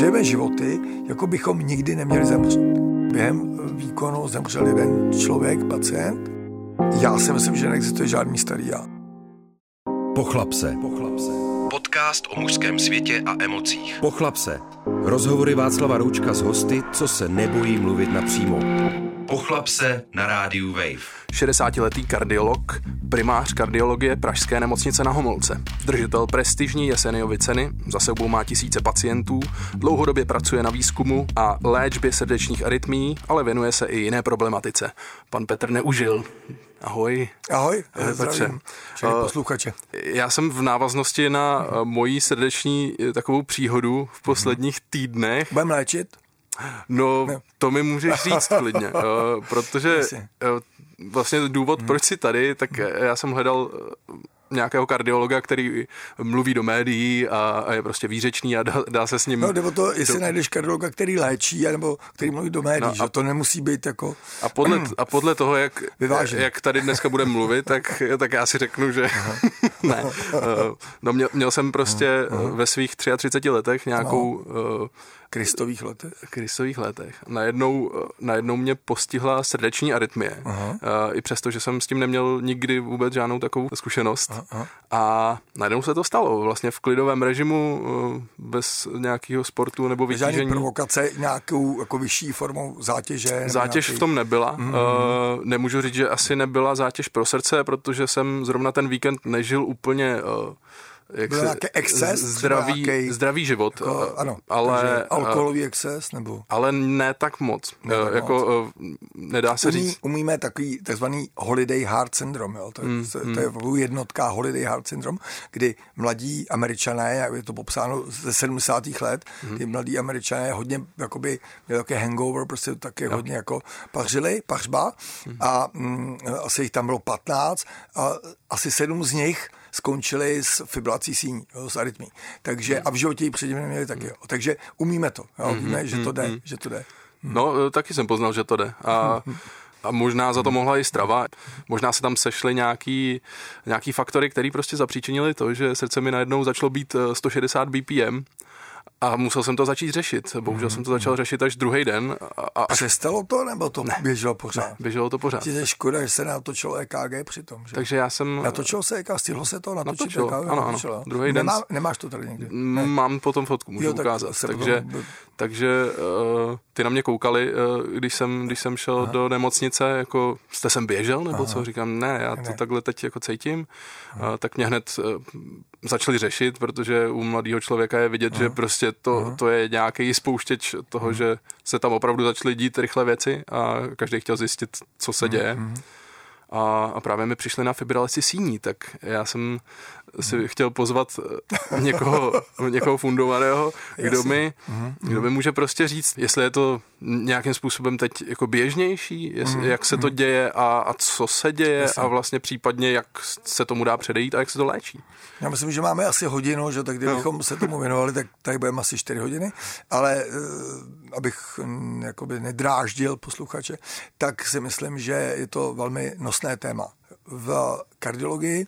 žijeme životy, jako bychom nikdy neměli zemřít. Během výkonu zemřel jeden člověk, pacient. Já si myslím, že neexistuje žádný starý já. Pochlap se. Pochlap se. Podcast o mužském světě a emocích. Pochlap se. Rozhovory Václava Roučka s hosty, co se nebojí mluvit napřímo. Pochlap se na rádiu Wave. 60-letý kardiolog, primář kardiologie Pražské nemocnice na Homolce, držitel prestižní Jeseniovy ceny, za sebou má tisíce pacientů, dlouhodobě pracuje na výzkumu a léčbě srdečních arytmí, ale věnuje se i jiné problematice. Pan Petr Neužil. Ahoj. Ahoj, zdravím všechny Uh, posluchače. Já jsem v návaznosti na uh, mojí srdeční uh, takovou příhodu v posledních týdnech. Budeme léčit? No, to mi můžeš říct klidně, protože vlastně důvod, proč jsi tady, tak já jsem hledal uh, nějakého kardiologa, který mluví do médií a, a je prostě výřečný a dá, dá se s ním... No, nebo to, jestli najdeš kardiologa, který léčí, nebo který mluví do médií, No no, a- že to nemusí být jako... A podle, a podle toho, jak, Vyvážený. jak tady dneska budeme mluvit, tak, tak já si řeknu, že ne. Uh, No, měl, měl jsem prostě uh, ve svých 33 letech nějakou uh, Kristových letech. krisových letech. Najednou, eh, najednou mě postihla srdeční arytmie. Aha. Uh, I přesto, že jsem s tím neměl nikdy vůbec žádnou takovou zkušenost. aha. A najednou se to stalo. Vlastně v klidovém režimu, uh, bez nějakého sportu nebo Žádný vytížení. provokace nějakou jako vyšší formou zátěže. Zátěž nějaký- v tom nebyla. Mm. Uh, nemůžu říct, že asi nebyla zátěž pro srdce, protože jsem zrovna ten víkend nežil úplně uh, jak Byl se- nějaký exces? zdravý, nějaký- zdravý život. Jako, uh, ano, ale, uh, alkoholový exces, nebo... ale ne tak moc. Ne Ne tak jako uh, nedá se Umí, říct. umíme takový takzvaný holiday heart syndrome, jo? To, mm, to, to je opravdu jednotka holiday heart syndrome, kdy mladí američané, jak je to popsáno ze 70. let, mm. ty mladí američané hodně jakoby, měli také hangover, prostě taky no. hodně jako pařili, pařba mm. a mm, asi jich tam bylo 15 a asi sedm z nich skončili s fibrilací síní, jo, s arytmí. Takže a v životě ji předtím neměli taky. Jo. Takže umíme to. Jo. Víme, že to jde, že to jde. No, eh, taky jsem poznal, že to jde. A, a možná za to mohla i strava. Možná se tam sešly nějaký, nějaký faktory, které prostě zapříčinily to, že srdce mi najednou začalo být eh, 160 BPM a musel jsem to začít řešit. Bohužel jsem to začal řešit až druhý den a, a Přestalo to, nebo to ne. běželo pořád? běželo to pořád. Je škoda, že se natočilo EKG přitom. Že? Takže já jsem... Natočilo se EKG, stihlo se to natočit Natočilo, EKG? ano, ano. Natočilo. Druhý den Nemá, s- Nemáš to tady někde? Ne. Mám potom fotku, můžu Jo, tak ukázat. Takže, potom- takže uh, ty na mě koukali, uh, když jsem, když jsem šel Aha. do nemocnice, jako jste sem běžel, nebo Aha. co? Říkám, ne, já to Ne. takhle teď jako cítím. Uh, tak mě hned uh, začali řešit, protože u mladého člověka je vidět, Aha. že prostě to, to je nějaký spouštěč toho, Aha. že se tam opravdu začaly dít rychle věci a každý chtěl zjistit, co se děje. A, a právě mi přišli na fibrilaci síní, tak já jsem si chtěl pozvat eh, někoho, někoho fundovaného, kdo mi, kdo mi může prostě říct, jestli je to nějakým způsobem teď jako běžnější, jestli, jak se to děje a, a co se děje Jasně. a vlastně případně jak se tomu dá předejít a jak se to léčí. Já myslím, že máme asi hodinu, že tak kdybychom se tomu věnovali, tak tady budeme asi 4 hodiny, ale eh, abych mm, jakoby nedráždil posluchače, tak si myslím, že je to velmi nosné téma. V kardiologii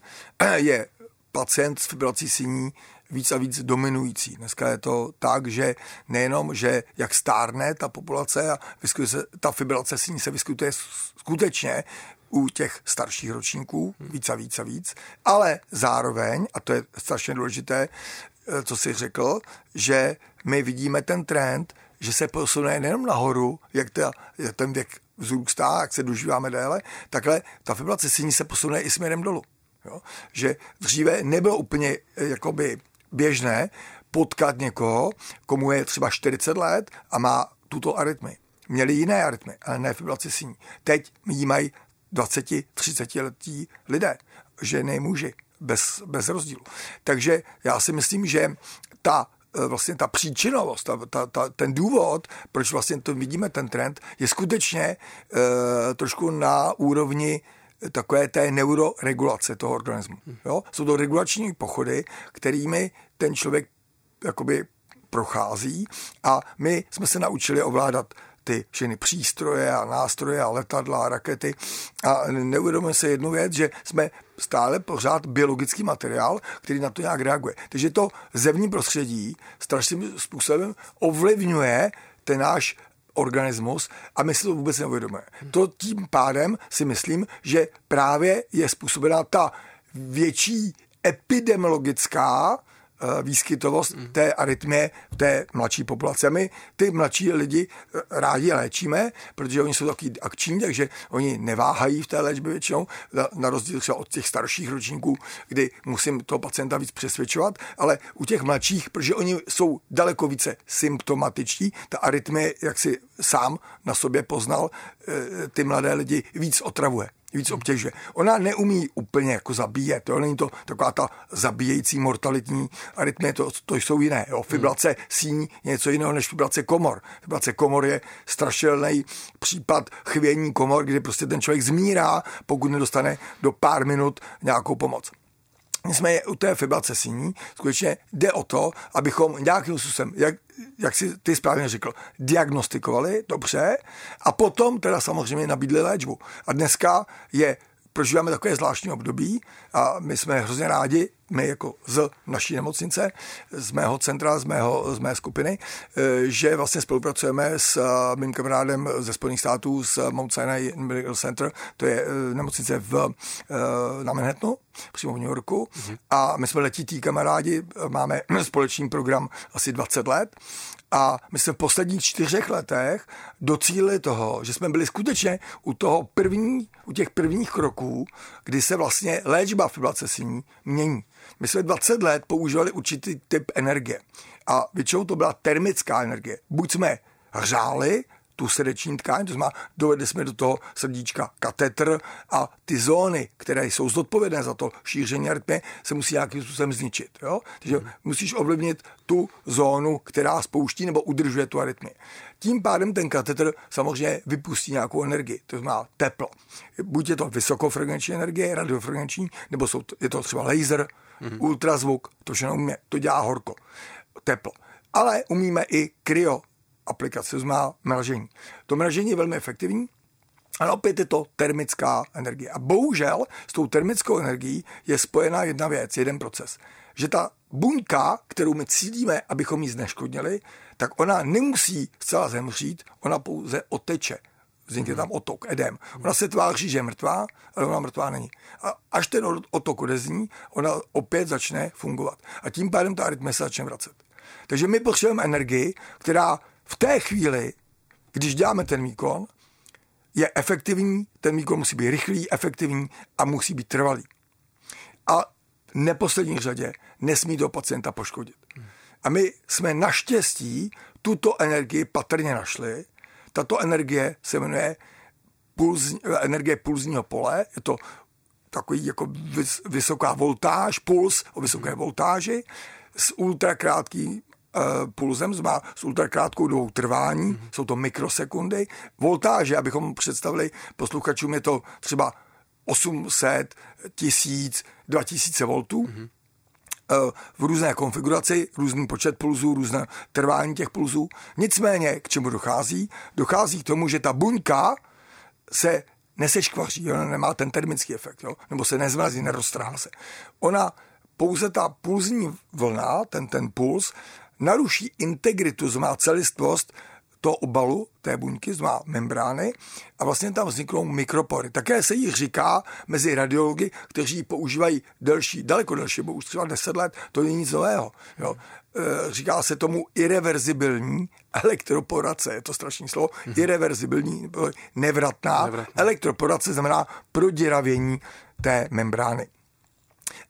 je pacient s fibrilací síní víc a víc dominující. Dneska je to tak, že nejenom, že jak stárne ta populace a se, ta fibrilace síní se vyskytuje skutečně u těch starších ročníků víc a víc a víc, ale zároveň, a to je strašně důležité, eh, co jsi řekl, že my vidíme ten trend, že se posune nejenom nahoru, jak, ta, ten věk vzrůstá, jak se dožíváme déle, takhle ta fibrilace síní se posune i směrem dolů. Jo? Že dříve nebylo úplně eh, jakoby běžné potkat někoho, komu je třeba 40 let a má tuto arytmii. Měli jiné arytmy, ale ne fibrilaci síní. Teď ji mají 20-30 letí lidé, ženy, muži, bez, bez rozdílu. Takže já si myslím, že ta eh, vlastně ta příčinovost, ta, ta, ta, ten důvod, proč vlastně to vidíme, ten trend, je skutečně e, trošku na úrovni takové té neuroregulace toho organismu. Jo? Jsou to regulační pochody, kterými ten člověk jakoby prochází a my jsme se naučili ovládat ty všechny přístroje a nástroje a letadla a rakety a neuvědomujeme se jednu věc, že jsme stále pořád biologický materiál, který na to nějak reaguje. Takže to zevní prostředí strašným způsobem ovlivňuje ten náš organismus a my si to vůbec neuvědomujeme. To tím pádem si myslím, že právě je způsobená ta větší epidemiologická výskytovost mm. té arytmie v té mladší populace. My ty mladší lidi eh, rádi léčíme, protože oni jsou taky akční, takže oni neváhají v té léčbě většinou, na rozdíl třeba od těch starších ročníků, kdy musím toho pacienta víc přesvědčovat, ale u těch mladších, protože oni jsou daleko více symptomatičtí, ta arytmie, jak si sám na sobě poznal, eh, ty mladé lidi víc otravuje víc obtěžuje. Ona neumí úplně jako zabíjet, to není to taková ta zabíjející mortalitní arytmie, to, to jsou jiné. Jo. Fibrace síní něco jiného než fibrace komor. Fibrace komor je strašidelný případ chvění komor, kdy prostě ten člověk zmírá, pokud nedostane do pár minut nějakou pomoc. Nicméně u té fibrace síní skutečně jde o to, abychom nějakým způsobem, jak, jak si ty správně řekl, diagnostikovali dobře a potom teda samozřejmě nabídli léčbu. A dneska je prožíváme takové zvláštní období a my jsme hrozně rádi, my jako z naší nemocnice, z mého centra, z, mého, z mé skupiny, eh, že vlastně spolupracujeme s eh, mým kamarádem ze Spojených států z Mount Sinai Medical Center, to je eh, nemocnice v, na Manhattanu, přímo v New Yorku. Mm-hmm. A my jsme letití kamarádi, máme společný program asi 20 let a my jsme v posledních čtyřech letech docílili toho, že jsme byli skutečně u toho první, u těch prvních kroků, kdy se vlastně léčba fibrilace síní mění. My jsme 20 let používali určitý typ energie a většinou to byla termická energie. Buď jsme hřáli tu srdeční tkáň, to znamená, dovedli jsme do toho srdíčka katetr a ty zóny, které jsou zodpovědné za to šíření arytmie, se musí nějakým způsobem zničit. Jo? Takže hmm. musíš ovlivnit tu zónu, která spouští nebo udržuje tu arytmii. Tím pádem ten katetr samozřejmě vypustí nějakou energii, to znamená teplo. Buď je to vysokofrekvenční energie, radiofrekvenční, nebo jsou to, je to třeba laser, hmm. ultrazvuk, to všechno umíme, to dělá horko, teplo. Ale umíme i kryo aplikace, znamená mražení. To mražení je velmi efektivní, ale opět je to termická energie. A bohužel s tou termickou energií je spojená jedna věc, jeden proces. Že ta buňka, kterou my cílíme, abychom ji zneškodnili, tak ona nemusí zcela zemřít, ona pouze oteče. Vznikne tam otok, edem. Ona se tváří, že je mrtvá, ale ona mrtvá není. A až ten otok odezní, ona opět začne fungovat. A tím pádem ta arytmie se začne vracet. Takže my potřebujeme energii, která v té chvíli, když děláme ten výkon, je efektivní, ten výkon musí být rychlý, efektivní a musí být trvalý. A neposlední řadě nesmí do pacienta poškodit. A my jsme naštěstí tuto energii patrně našli. Tato energie se jmenuje puls, energie pulzního pole. Je to takový jako vysoká voltáž, puls o vysoké voltáži s ultrakrátkým pulzem, má s ultrakrátkou dobou trvání, mm-hmm. jsou to mikrosekundy. Voltáže, abychom představili posluchačům, je to třeba 800, 1000, 2000 voltů. Mm-hmm v různé konfiguraci, různý počet pulzů, různé trvání těch pulzů. Nicméně, k čemu dochází? Dochází k tomu, že ta buňka se neseškvaří, ona nemá ten termický efekt, jo? nebo se nezmrazí, neroztrhá se. Ona pouze ta pulzní vlna, ten, ten puls, naruší integritu, znamená celistvost toho obalu té buňky, znamená membrány a vlastně tam vzniknou mikropory. Také se jich říká mezi radiology, kteří používají delší, daleko delší, bo už třeba 10 let, to není nic nového. Jo. E, říká se tomu irreverzibilní elektroporace, je to strašný slovo, mm-hmm. irreverzibilní, nevratná. nevratná. Elektroporace znamená proděravění té membrány.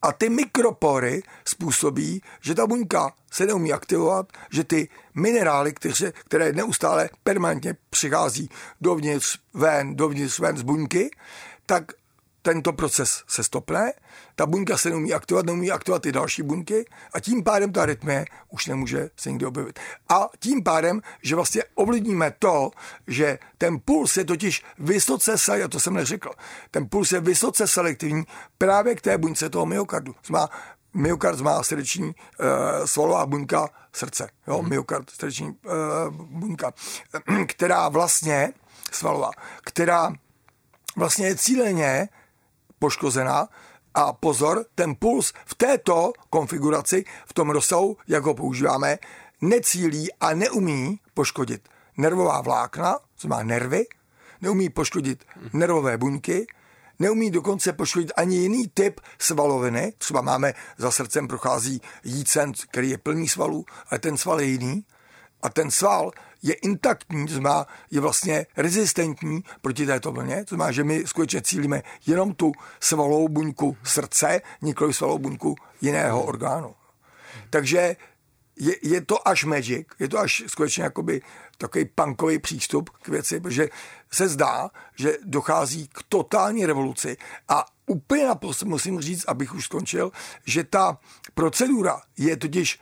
A ty mikropory způsobí, že ta buňka se neumí aktivovat, že ty minerály, které, které neustále permanentně přichází dovnitř, ven, dovnitř, ven z buňky, tak tento proces se stopne, ta buňka se neumí aktivovat, neumí aktivovat ty další buňky a tím pádem ta rytmie už nemůže se nikdy objevit. A tím pádem, že vlastně ovlivníme to, že ten puls je totiž vysoce selektivní, to jsem neřekl, ten puls je vysoce selektivní právě k té buňce toho myokardu. Znamená, myokard má srdeční uh, svalová buňka srdce, jo, hmm. myokard, srdeční uh, buňka, která vlastně, svalová, která vlastně je cíleně poškozená a pozor, ten puls v této konfiguraci, v tom rozsahu, jak ho používáme, necílí a neumí poškodit nervová vlákna, co má nervy, neumí poškodit nervové buňky, neumí dokonce poškodit ani jiný typ svaloviny. Třeba máme za srdcem prochází jícen, který je plný svalů, ale ten sval je jiný. A ten sval je intaktní, to znamená, je vlastně rezistentní proti této vlně, to znamená, že my skutečně cílíme jenom tu svalovou buňku srdce, nikoli svalovou buňku jiného orgánu. Takže je, je to až magic, je to až skutečně jakoby takový punkový přístup k věci, protože se zdá, že dochází k totální revoluci a úplně naposled musím říct, abych už skončil, že ta procedura je totiž,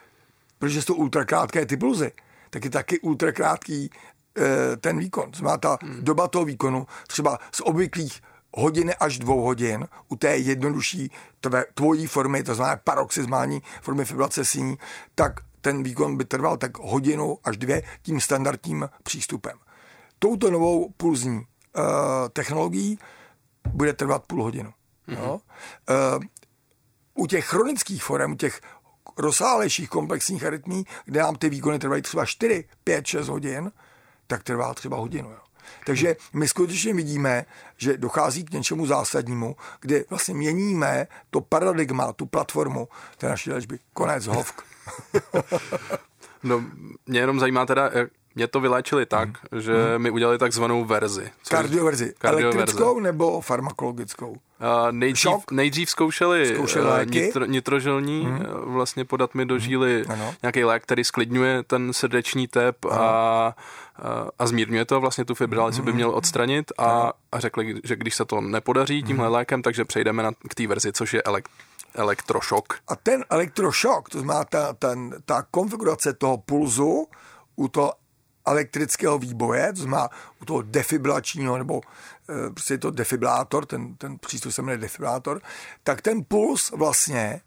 protože jsou ultrakrátké ty pulzy, tak je taky ultrakrátký e, ten výkon. Znamená ta hmm. doba toho výkonu třeba z obvyklých hodiny až dvou hodin u té jednodušší tvé, tvojí formy, to znamená paroxysmální formy fibrilace síní, tak ten výkon by trval tak hodinu až dvě tím standardním přístupem. Touto novou pulzní uh, technologií bude trvat půl hodinu. Mm-hmm. No? Uh, u těch chronických forem, u těch rozsálejších komplexních arytmí, kde nám ty výkony trvají třeba 4, 5, 6 hodin, tak trvá třeba hodinu. Jo. Takže my skutečně vidíme, že dochází k něčemu zásadnímu, kde vlastně měníme to paradigma, tu platformu té naší léčby. Konec, hovk. no, mě jenom zajímá teda, mě to vyléčili tak, hmm. že hmm. mi udělali takzvanou verzi. Kardioverzi. Elektrickou nebo farmakologickou? Uh, nejdřív, nejdřív zkoušeli, zkoušeli uh, nitro, nitrožilní, hmm. Uh, vlastně podat mi do hmm. žíly hmm. nějaký lék, který sklidňuje ten srdeční tep a, a, a zmírňuje to, vlastně tu fibrilaci hmm. by měl odstranit a, a řekli, že když se to nepodaří tímhle hmm. lékem, takže přejdeme na, k té verzi, což je elekt, elektrošok. A ten elektrošok, to znamená ta, ten, ta konfigurace toho pulzu u toho elektrického výboje, to znamená u toho defibrilačního, nebo e, prostě je to defibrátor, ten, ten přístup se jmenuje defibrátor, tak ten puls vlastně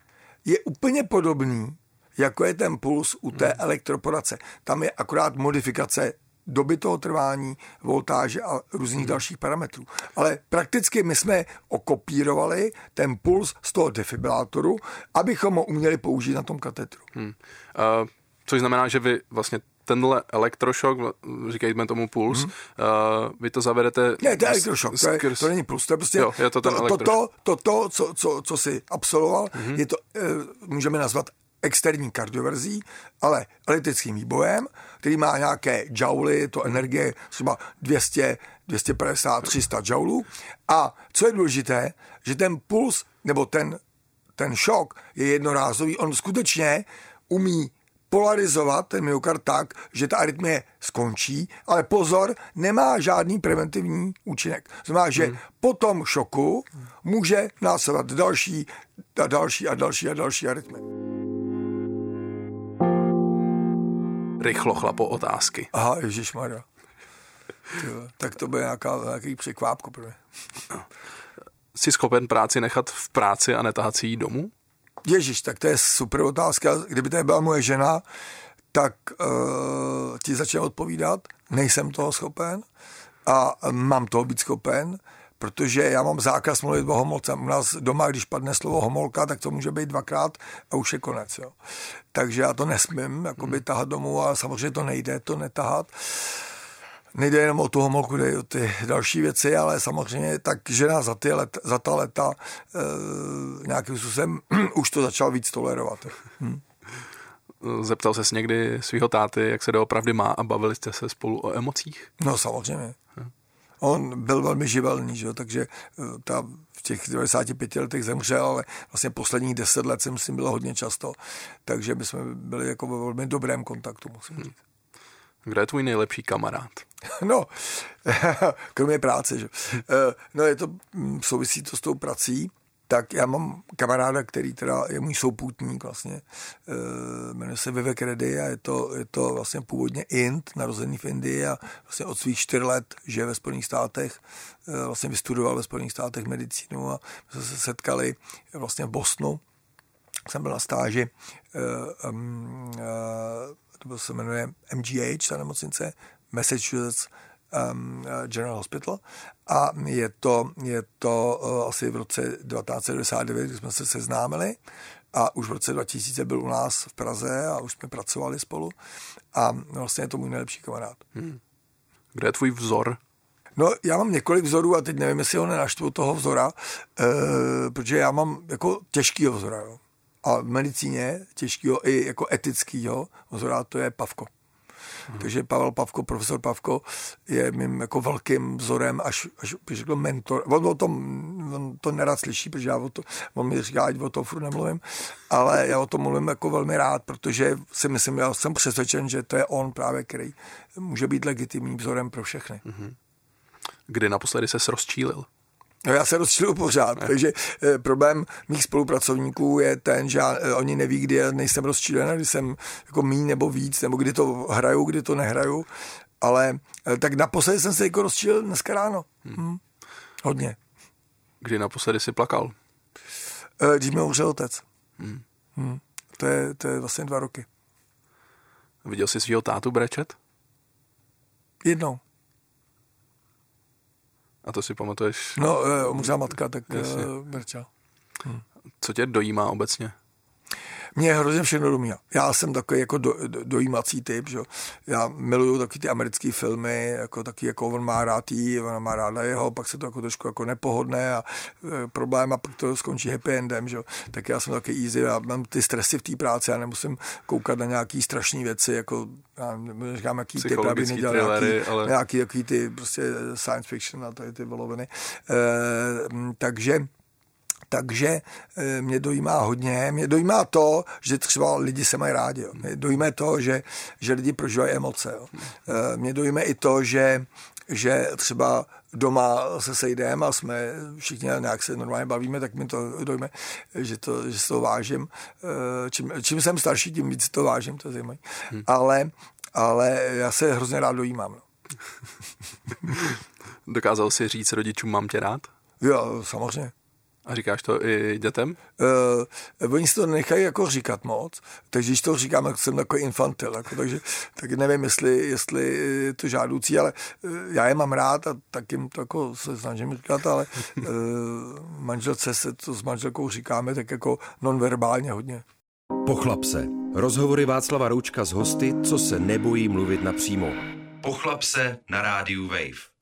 je úplně podobný, jako je ten puls u té hmm. elektroporace. Tam je akorát modifikace doby toho trvání, voltáže a různých hmm. dalších parametrů. Ale prakticky my jsme okopírovali ten puls z toho defibrátoru, abychom ho uměli použít na tom katetru. Hmm. Uh, což znamená, že vy vlastně tenhle elektrošok, říkejme tomu puls, hmm. uh, vy to zavedete... Ne, to je elektrošok, to, je, to není puls, to je prostě jo, je to, ten to, to, to, to, to, co, co, co jsi absolvoval, hmm. je to, uh, můžeme nazvat externí kardioverzí, ale elektrickým výbojem, který má nějaké jouly, to energie třeba 200, 250, 300 joulů. A co je důležité, že ten puls nebo ten, ten šok je jednorázový, on skutečně umí polarizovat ten myokard tak, že ta arytmie skončí, ale pozor, nemá žádný preventivní účinek. Znamená, že hmm. po tom šoku může následovat další a další a další a další arytmie. Rychlo chlapo otázky. Aha, ježišmarja. tak to bude nějaká, nějaký překvápko pro mě. Jsi schopen práci nechat v práci a netahat si ji domů? Ježíš, tak to je super otázka. Kdyby to byla moje žena, tak uh, ti začne odpovídat. Nejsem toho schopen a mám toho být schopen, protože já mám zákaz mluvit o homolce. U nás doma, když padne slovo homolka, tak to může být dvakrát a už je konec. Jo. Takže já to nesmím jakoby, tahat domů a samozřejmě to nejde to netahat. Uh, nejde jenom o tu homolku, jde o ty další věci, ale samozřejmě tak žena za, ty let, za ta leta e, nějakým způsobem už to začal víc tolerovat. Hm. Zeptal ses někdy svého táty, jak se doopravdy má a bavili jste se spolu o emocích? No samozřejmě. Hm. On byl velmi živelný, že? takže eh, ta v těch 95 letech zemřel, ale vlastně posledních 10 let jsem s ním byl hodně často, takže my jsme byli jako ve velmi dobrém kontaktu, musím hm. říct. Kdo je tvůj nejlepší kamarád? No, kromě práce, že? Eh, no je to, mm, souvisí to s tou prací, tak já mám kamaráda, který teda je můj souputník vlastně, eh, jmenuje se Vivek Reddy a je to, je to vlastně původně Int, narozený v Indii a vlastně od svých čtyř let žije ve Spojených státech, eh, vlastně vystudoval ve Spojených státech medicínu a jsme se setkali vlastně v Bosnu. Jsem byl na stáži, to se jmenuje MGH, ta nemocnice, Massachusetts um, General Hospital a je to, je to uh, asi v roce 1999, kdy jsme se seznámili a už v roce 2000 byl u nás v Praze a už jsme pracovali spolu a vlastně je to můj nejlepší kamarád. Hmm. Kde je tvůj vzor? No, já mám několik vzorů a teď nevím, jestli ho nenaštvu toho vzora, e, protože já mám jako těžkýho vzora. Jo. A v medicíně těžkýho i jako etickýho vzora to je Pavko. Hmm. Takže Pavel Pavko, profesor Pavko, je mým jako velkým vzorem, až, až bych řekl mentor. On o tom on to nerad slyší, protože já o to, on mi říká, ať o tom furt nemluvím, ale já o tom mluvím jako velmi rád, protože si myslím, já jsem přesvědčen, že to je on právě, který může být legitimním vzorem pro všechny. Hmm. Kdy naposledy se rozčílil? No já se rozčiluju pořád, takže e, problém mých spolupracovníků je ten, že já, e, oni neví, kdy já nejsem rozčilen, kdy jsem jako míň nebo víc, nebo kdy to hraju, kdy to nehraju, ale e, tak naposledy jsem se jako rozčilil dneska ráno. Hmm. Hmm. Hodně. Kdy naposledy si plakal? E, když mi umřel otec. Hmm. Hmm. To, je, to je vlastně dva roky. Viděl jsi svého tátu brečet? Jednou. A to si pamatuješ? No, umřela matka, tak brečel. Hm. Co tě dojímá obecně? Mě hrozně všechno domíhá. Já jsem takový jako do, do, dojímací typ, že Já miluju taky ty americké filmy, jako taky jako on má rád jí, ona má ráda jeho, pak se to jako trošku jako nepohodné a e, problém a pak to skončí happy endem, že Tak já jsem taky easy, já mám ty stresy v té práci, já nemusím koukat na nějaký strašné věci, jako já říkám, jaký ty právě nedělal, nějaký, ale... nějaký, jaký ty prostě science fiction a tady ty voloviny. E, takže takže eh, mě dojímá hodně. Mě dojímá to, že třeba lidi se mají rádi. Jo. Mě dojímá to, že, že lidi prožívají emoce. Jo. Eh, mě dojímá i to, že že třeba doma se sejdeme a jsme všichni nějak se normálně bavíme, tak mi to dojme, že, to, že si to vážím. Eh, čím, čím jsem starší, tím víc to vážím, to je zajímavé. Hmm. Ale, ale já se hrozně rád dojímám. No. Dokázal jsi říct rodičům, mám tě rád? Jo, samozřejmě. A říkáš to i dětem? Uh, oni si to nechají jako říkat moc, takže když to říkám, tak jsem takový infantil, jako, takže tak nevím, jestli, jestli je to žádoucí, ale uh, já je mám rád a tak jim to jako se snažím říkat, ale uh, manželce se to s manželkou říkáme tak jako nonverbálně hodně. Pochlap se. Rozhovory Václava Roučka s hosty, co se nebojí mluvit napřímo. Pochlap se na rádiu Wave.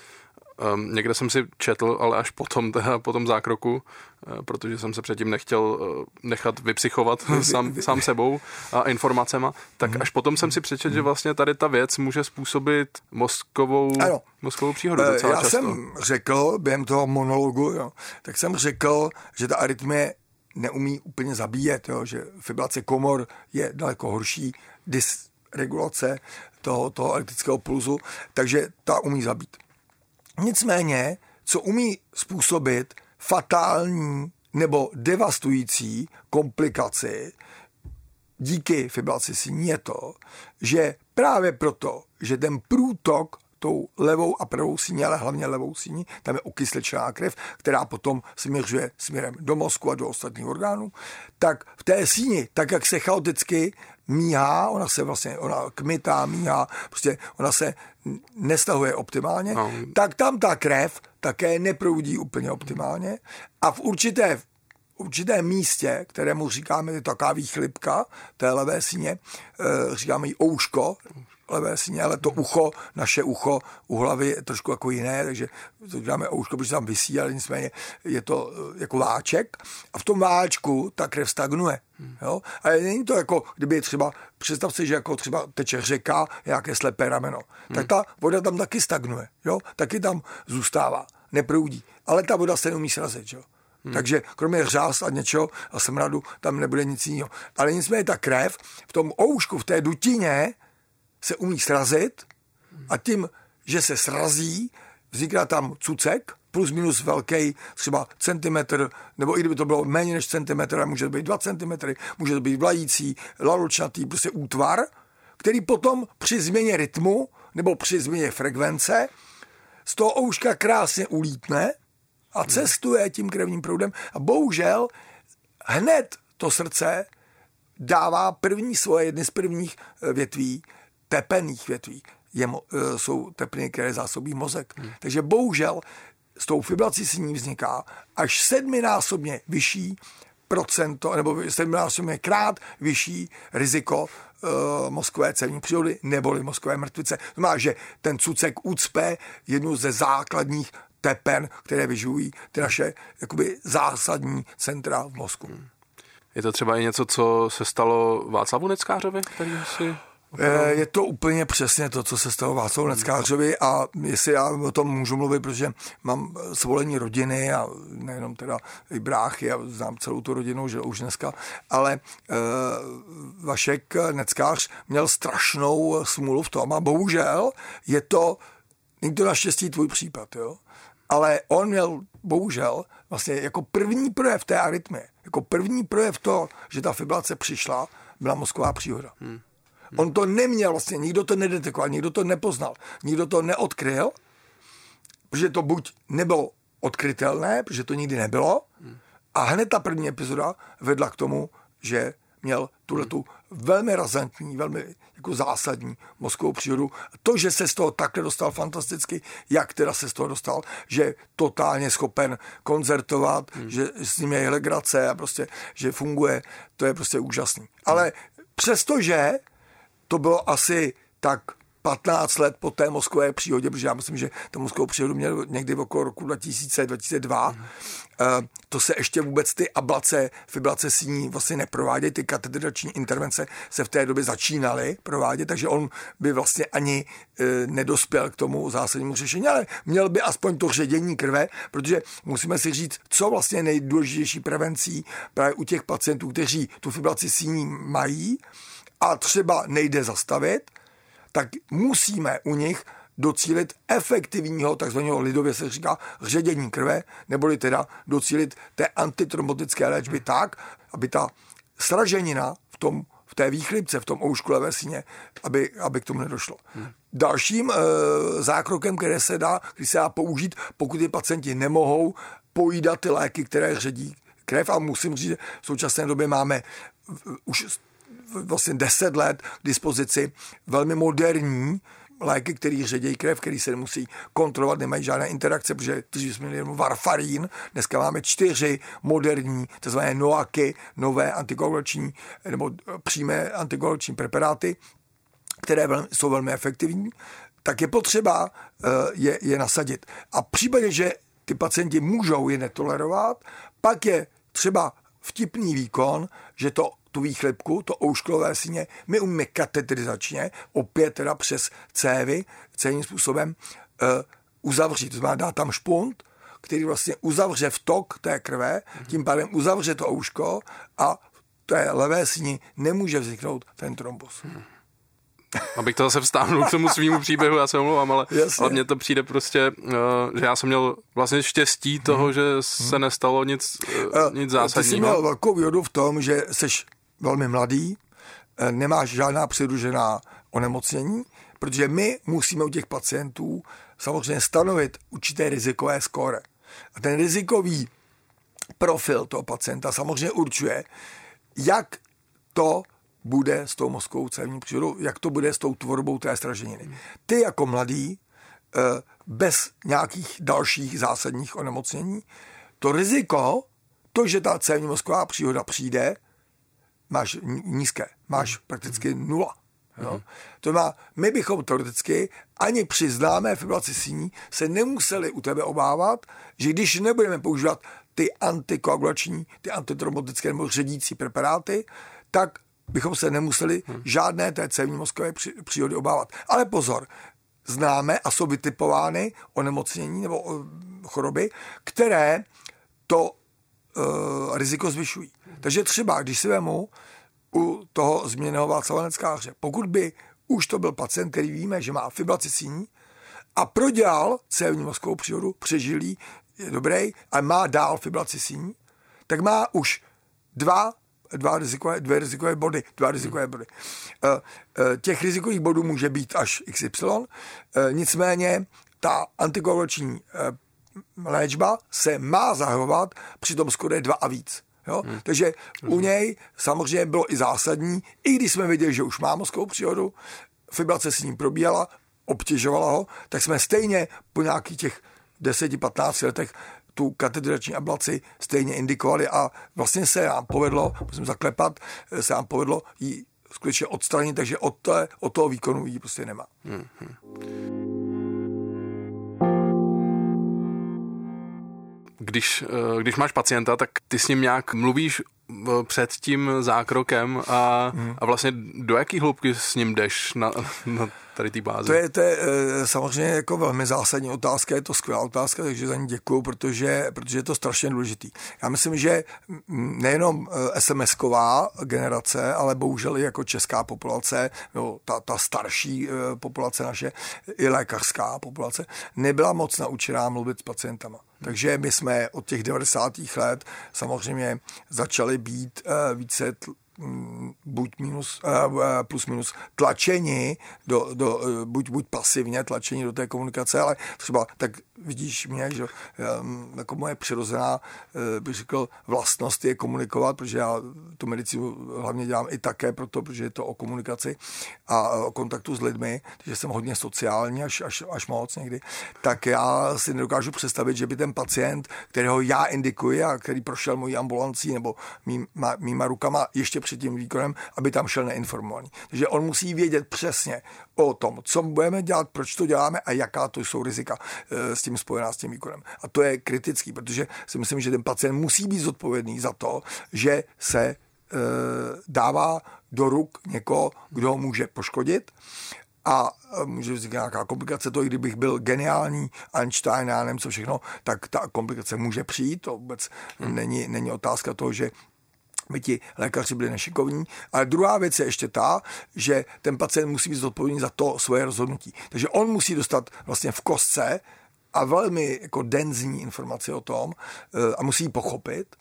Um, někde jsem si četl, ale až potom, teda, po tom zákroku, uh, protože jsem se předtím nechtěl uh, nechat vypsychovat sám, sám sebou a informacema, tak mm. až potom jsem si přečetl, mm. že vlastně tady ta věc může způsobit mozkovou, ano. mozkovou příhodu eh, docela Já často. jsem řekl během toho monologu, jo, tak jsem řekl, že ta arytmie neumí úplně zabíjet, jo, že fibrilace komor je daleko horší dysregulace toho, toho elektrického pulzu, takže ta umí zabít. Nicméně, co umí způsobit fatální nebo devastující komplikaci díky fibrilaci síní je to, že právě proto, že ten průtok tou levou a pravou síní, ale hlavně levou síní, tam je okysličená krev, která potom směřuje směrem do mozku a do ostatních orgánů, tak v té síni, tak jak se chaoticky míhá, ona se vlastně, ona kmitá, míhá, prostě ona se nestahuje optimálně, no. tak tam ta krev také neproudí úplně optimálně a v určité určité místě, kterému říkáme je taková výchlipka té levé síně, eh, říkáme jí ouško, levé síně, ale to ucho, naše ucho u hlavy je trošku jako jiné, takže to děláme ouško, protože tam vysí, ale nicméně je to eh, jako váček a v tom váčku ta krev stagnuje. Jo? Ale není to jako, kdyby třeba, představ si, že jako třeba teče řeka, nějaké slepé rameno, hmm. tak ta voda tam taky stagnuje, jo? taky tam zůstává, neproudí, ale ta voda se neumí srazit. Jo? Hmm. Takže kromě řás a něčeho a smradu tam nebude nic jiného. Ale nicméně ta krev v tom oušku, v té dutině se umí srazit a tím, že se srazí, vzniká tam cucek, plus minus velký, třeba centimetr, nebo i kdyby to bylo méně než centimetr, může to být dva centimetry, může to být vlající, laločnatý, prostě útvar, který potom při změně rytmu nebo při změně frekvence z toho ouška krásně ulítne a cestuje tím krevním proudem. A bohužel hned to srdce dává první svoje, jedny z prvních eh, větví, tepených větví, je, eh, jsou tepliny, které zásobí mozek. Hmm. Takže bohužel s tou fibrilací síní vzniká až sedminásobně vyšší procento, nebo sedminásobně krát vyšší riziko uh, mozkové cévní přírody neboli mozkové mrtvice. To znamená, že ten cucek ucpe jednu ze základních tepen, které vyživují ty naše jakoby zásadní centra v mozku. Hmm. Je to třeba i něco, co se stalo Václavu Neckářovi, který si je to úplně přesně to, co se stalo Václavu Neckářovi a jestli já o tom můžu mluvit, protože mám svolení rodiny a nejenom teda i bráchy, a znám celou tu rodinu, že už dneska, ale uh, Vašek Neckář měl strašnou smůlu v tom a bohužel je to, nikdo naštěstí tvůj případ, jo? ale on měl bohužel vlastně jako první projev té arytmie, jako první projev to, že ta fibrilace přišla, byla mozková příhoda. Hmm. On to neměl vlastně, nikdo to nedetekoval, nikdo to nepoznal, nikdo to neodkryl, protože to buď nebylo odkrytelné, protože to nikdy nebylo, a hned ta první epizoda vedla k tomu, že měl tuhle tu velmi razantní, velmi jako zásadní mozkovou přírodu. To, že se z toho takhle dostal fantasticky, jak teda se z toho dostal, že totálně schopen koncertovat, hmm. že s ním je legrace a prostě, že funguje, to je prostě úžasný. Ale přestože to bylo asi tak 15 let po té moskové příhodě, protože já myslím, že to mozkovou příhodu měl někdy v okolo roku 2000, 2002. Mm. To se ještě vůbec ty ablace, fibrilace síní vlastně neprovádějí, ty katedrační intervence se v té době začínaly provádět, takže on by vlastně ani e, nedospěl k tomu zásadnímu řešení, ale měl by aspoň to ředění krve, protože musíme si říct, co vlastně nejdůležitější prevencí právě u těch pacientů, kteří tu fibrilaci síní mají, a třeba nejde zastavit, tak musíme u nich docílit efektivního, takzvaného lidově se říká, ředění krve, neboli teda docílit té antitrombotické léčby hmm. tak, aby ta sraženina v tom v té výchlipce, v tom oušku levé síně, aby, aby k tomu nedošlo. Hmm. Dalším e, zákrokem, které se dá, když se dá použít, pokud ty pacienti nemohou pojídat ty léky, které ředí krev, a musím říct, že v současné době máme už vlastně 10 let k dispozici velmi moderní léky, které ředějí krev, který se nemusí kontrolovat, nemají žádné interakce, protože když jsme měli jenom varfarín, dneska máme čtyři moderní, tzv. noaky, nové antikoagulační nebo přímé antikoagulační preparáty, které jsou velmi efektivní, tak je potřeba eh, je, je nasadit. A v případě, že ty pacienti můžou je netolerovat, pak je třeba vtipný výkon, že to tu výchlipku, to oušklové síně, my umíme katetrizačně, opět teda přes cévy, celým způsobem uh, uzavřít. To znamená, dá tam špunt, který vlastně uzavře vtok té krve, tím pádem uzavře to ouško a v té levé síni nemůže vzniknout ten trombus. Hmm. Abych to zase vstáhnul k tomu svýmu příběhu, já se omlouvám, ale, ale mně to přijde prostě, uh, že já jsem měl vlastně štěstí toho, hmm. že se nestalo nic, uh, nic zásadního. Ty jsi měl velkou výhodu v tom, že seš velmi mladý, eh, nemáš žádná přidružená onemocnění, protože my musíme u těch pacientů samozřejmě stanovit určité rizikové skóre. A ten rizikový profil toho pacienta samozřejmě určuje, jak to bude s tou mozkovou cévní přírodou, jak to bude s tou tvorbou té straženiny. Ty jako mladý, eh, bez nějakých dalších zásadních onemocnění, to riziko, to, že ta cévní mozková příhoda přijde, máš nízké, máš prakticky nula. Jo? To má, my bychom teoreticky ani při známé fibrilaci síní se nemuseli u tebe obávat, že když nebudeme používat ty antikoagulační, ty antitrombotické nebo ředící preparáty, tak bychom se nemuseli žádné té cévní mozkové příhody obávat. Ale pozor, známe a jsou vytipovány onemocnění nebo choroby, které to uh, riziko zvyšují. Takže třeba, když si vemu u toho změněného Václava Neckáře, pokud by už to byl pacient, který víme, že má fibrilaci síní a prodělal cévní mozkovou příhodu, přežilý, je dobrý, a má dál fibrilaci síní, tak má už dva dva rizikové, dvě rizikové body. Dva rizikové body. Uh, uh, těch rizikových bodů může být až XY, nicméně ta antikoagulační léčba se má zahovat při tom skoro dva a víc. Jo? Hmm. Takže u něj samozřejmě bylo i zásadní, i když jsme věděli, že už má mozkovou příhodu, fibrace s ním probíhala, obtěžovala ho, tak jsme stejně po nějakých těch 10-15 letech tu katedrační ablaci stejně indikovali a vlastně se nám povedlo, musím zaklepat, se nám povedlo ji skutečně odstranit, takže od, té, od toho výkonu ji prostě nemá. Hmm. Když, eh, když máš pacienta, tak ty s ním nějak mluvíš eh, před tím zákrokem a, hmm. a vlastně do jaký hloubky s ním jdeš na, na tady té bázi? To je, to je eh, samozřejmě jako velmi zásadní otázka, je to skvělá otázka, takže za ní děkuju, protože, protože je to strašně důležitý. Já myslím, že nejenom SMS-ková generace, ale bohužel i jako česká populace, no, ta, ta starší populace naše, i lékařská populace, nebyla moc naučená mluvit s pacientama. Takže my jsme od těch 90. let samozřejmě začali být více buď minus, plus minus tlačení do, do uh, buď, buď pasivně tlačení do té komunikace, ale třeba tak vidíš mě, že jako moje přirozená, uh, bych řekl, vlastnost je komunikovat, protože já tu medicínu hlavně dělám i také proto, protože je to o komunikaci a o kontaktu s lidmi, takže jsem hodně sociální až, až, až moc někdy, tak já si nedokážu představit, že by ten pacient, kterého já indikuji a který prošel mojí ambulancí nebo mýma, mýma rukama ještě před tím výkonem, aby tam šel neinformovaný. Takže on musí vědět přesně o tom, co budeme dělat, proč to děláme a jaká to jsou rizika eh, s tím spojená s tím výkonem. A to je kritický, protože si myslím, že ten pacient musí být zodpovědný za to, že se eh, dává do ruk někoho, kdo ho může poškodit a eh, může vzniknout nějaká komplikace, to i kdybych byl geniální Einstein, já nevím co všechno, tak ta komplikace může přijít, to vůbec hmm. není, není otázka toho, že by ti lékaři byli nešikovní. Ale druhá věc je ještě ta, že ten pacient musí být zodpovědný za to svoje rozhodnutí. Takže on musí dostat vlastně v kostce a velmi jako denzní informace o tom eh, a musí ji pochopit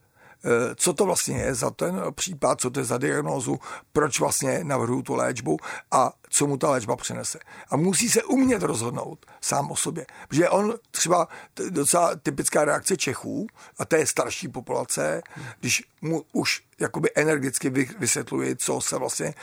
co to vlastně je za ten případ, co to je za diagnózu, proč vlastně navrhuju tu léčbu a co mu ta léčba přinese. A musí se umět rozhodnout sám o sobě. Protože on třeba docela typická reakce Čechů, a je starší populace, když mu už jakoby energicky vysvětluje, co se vlastně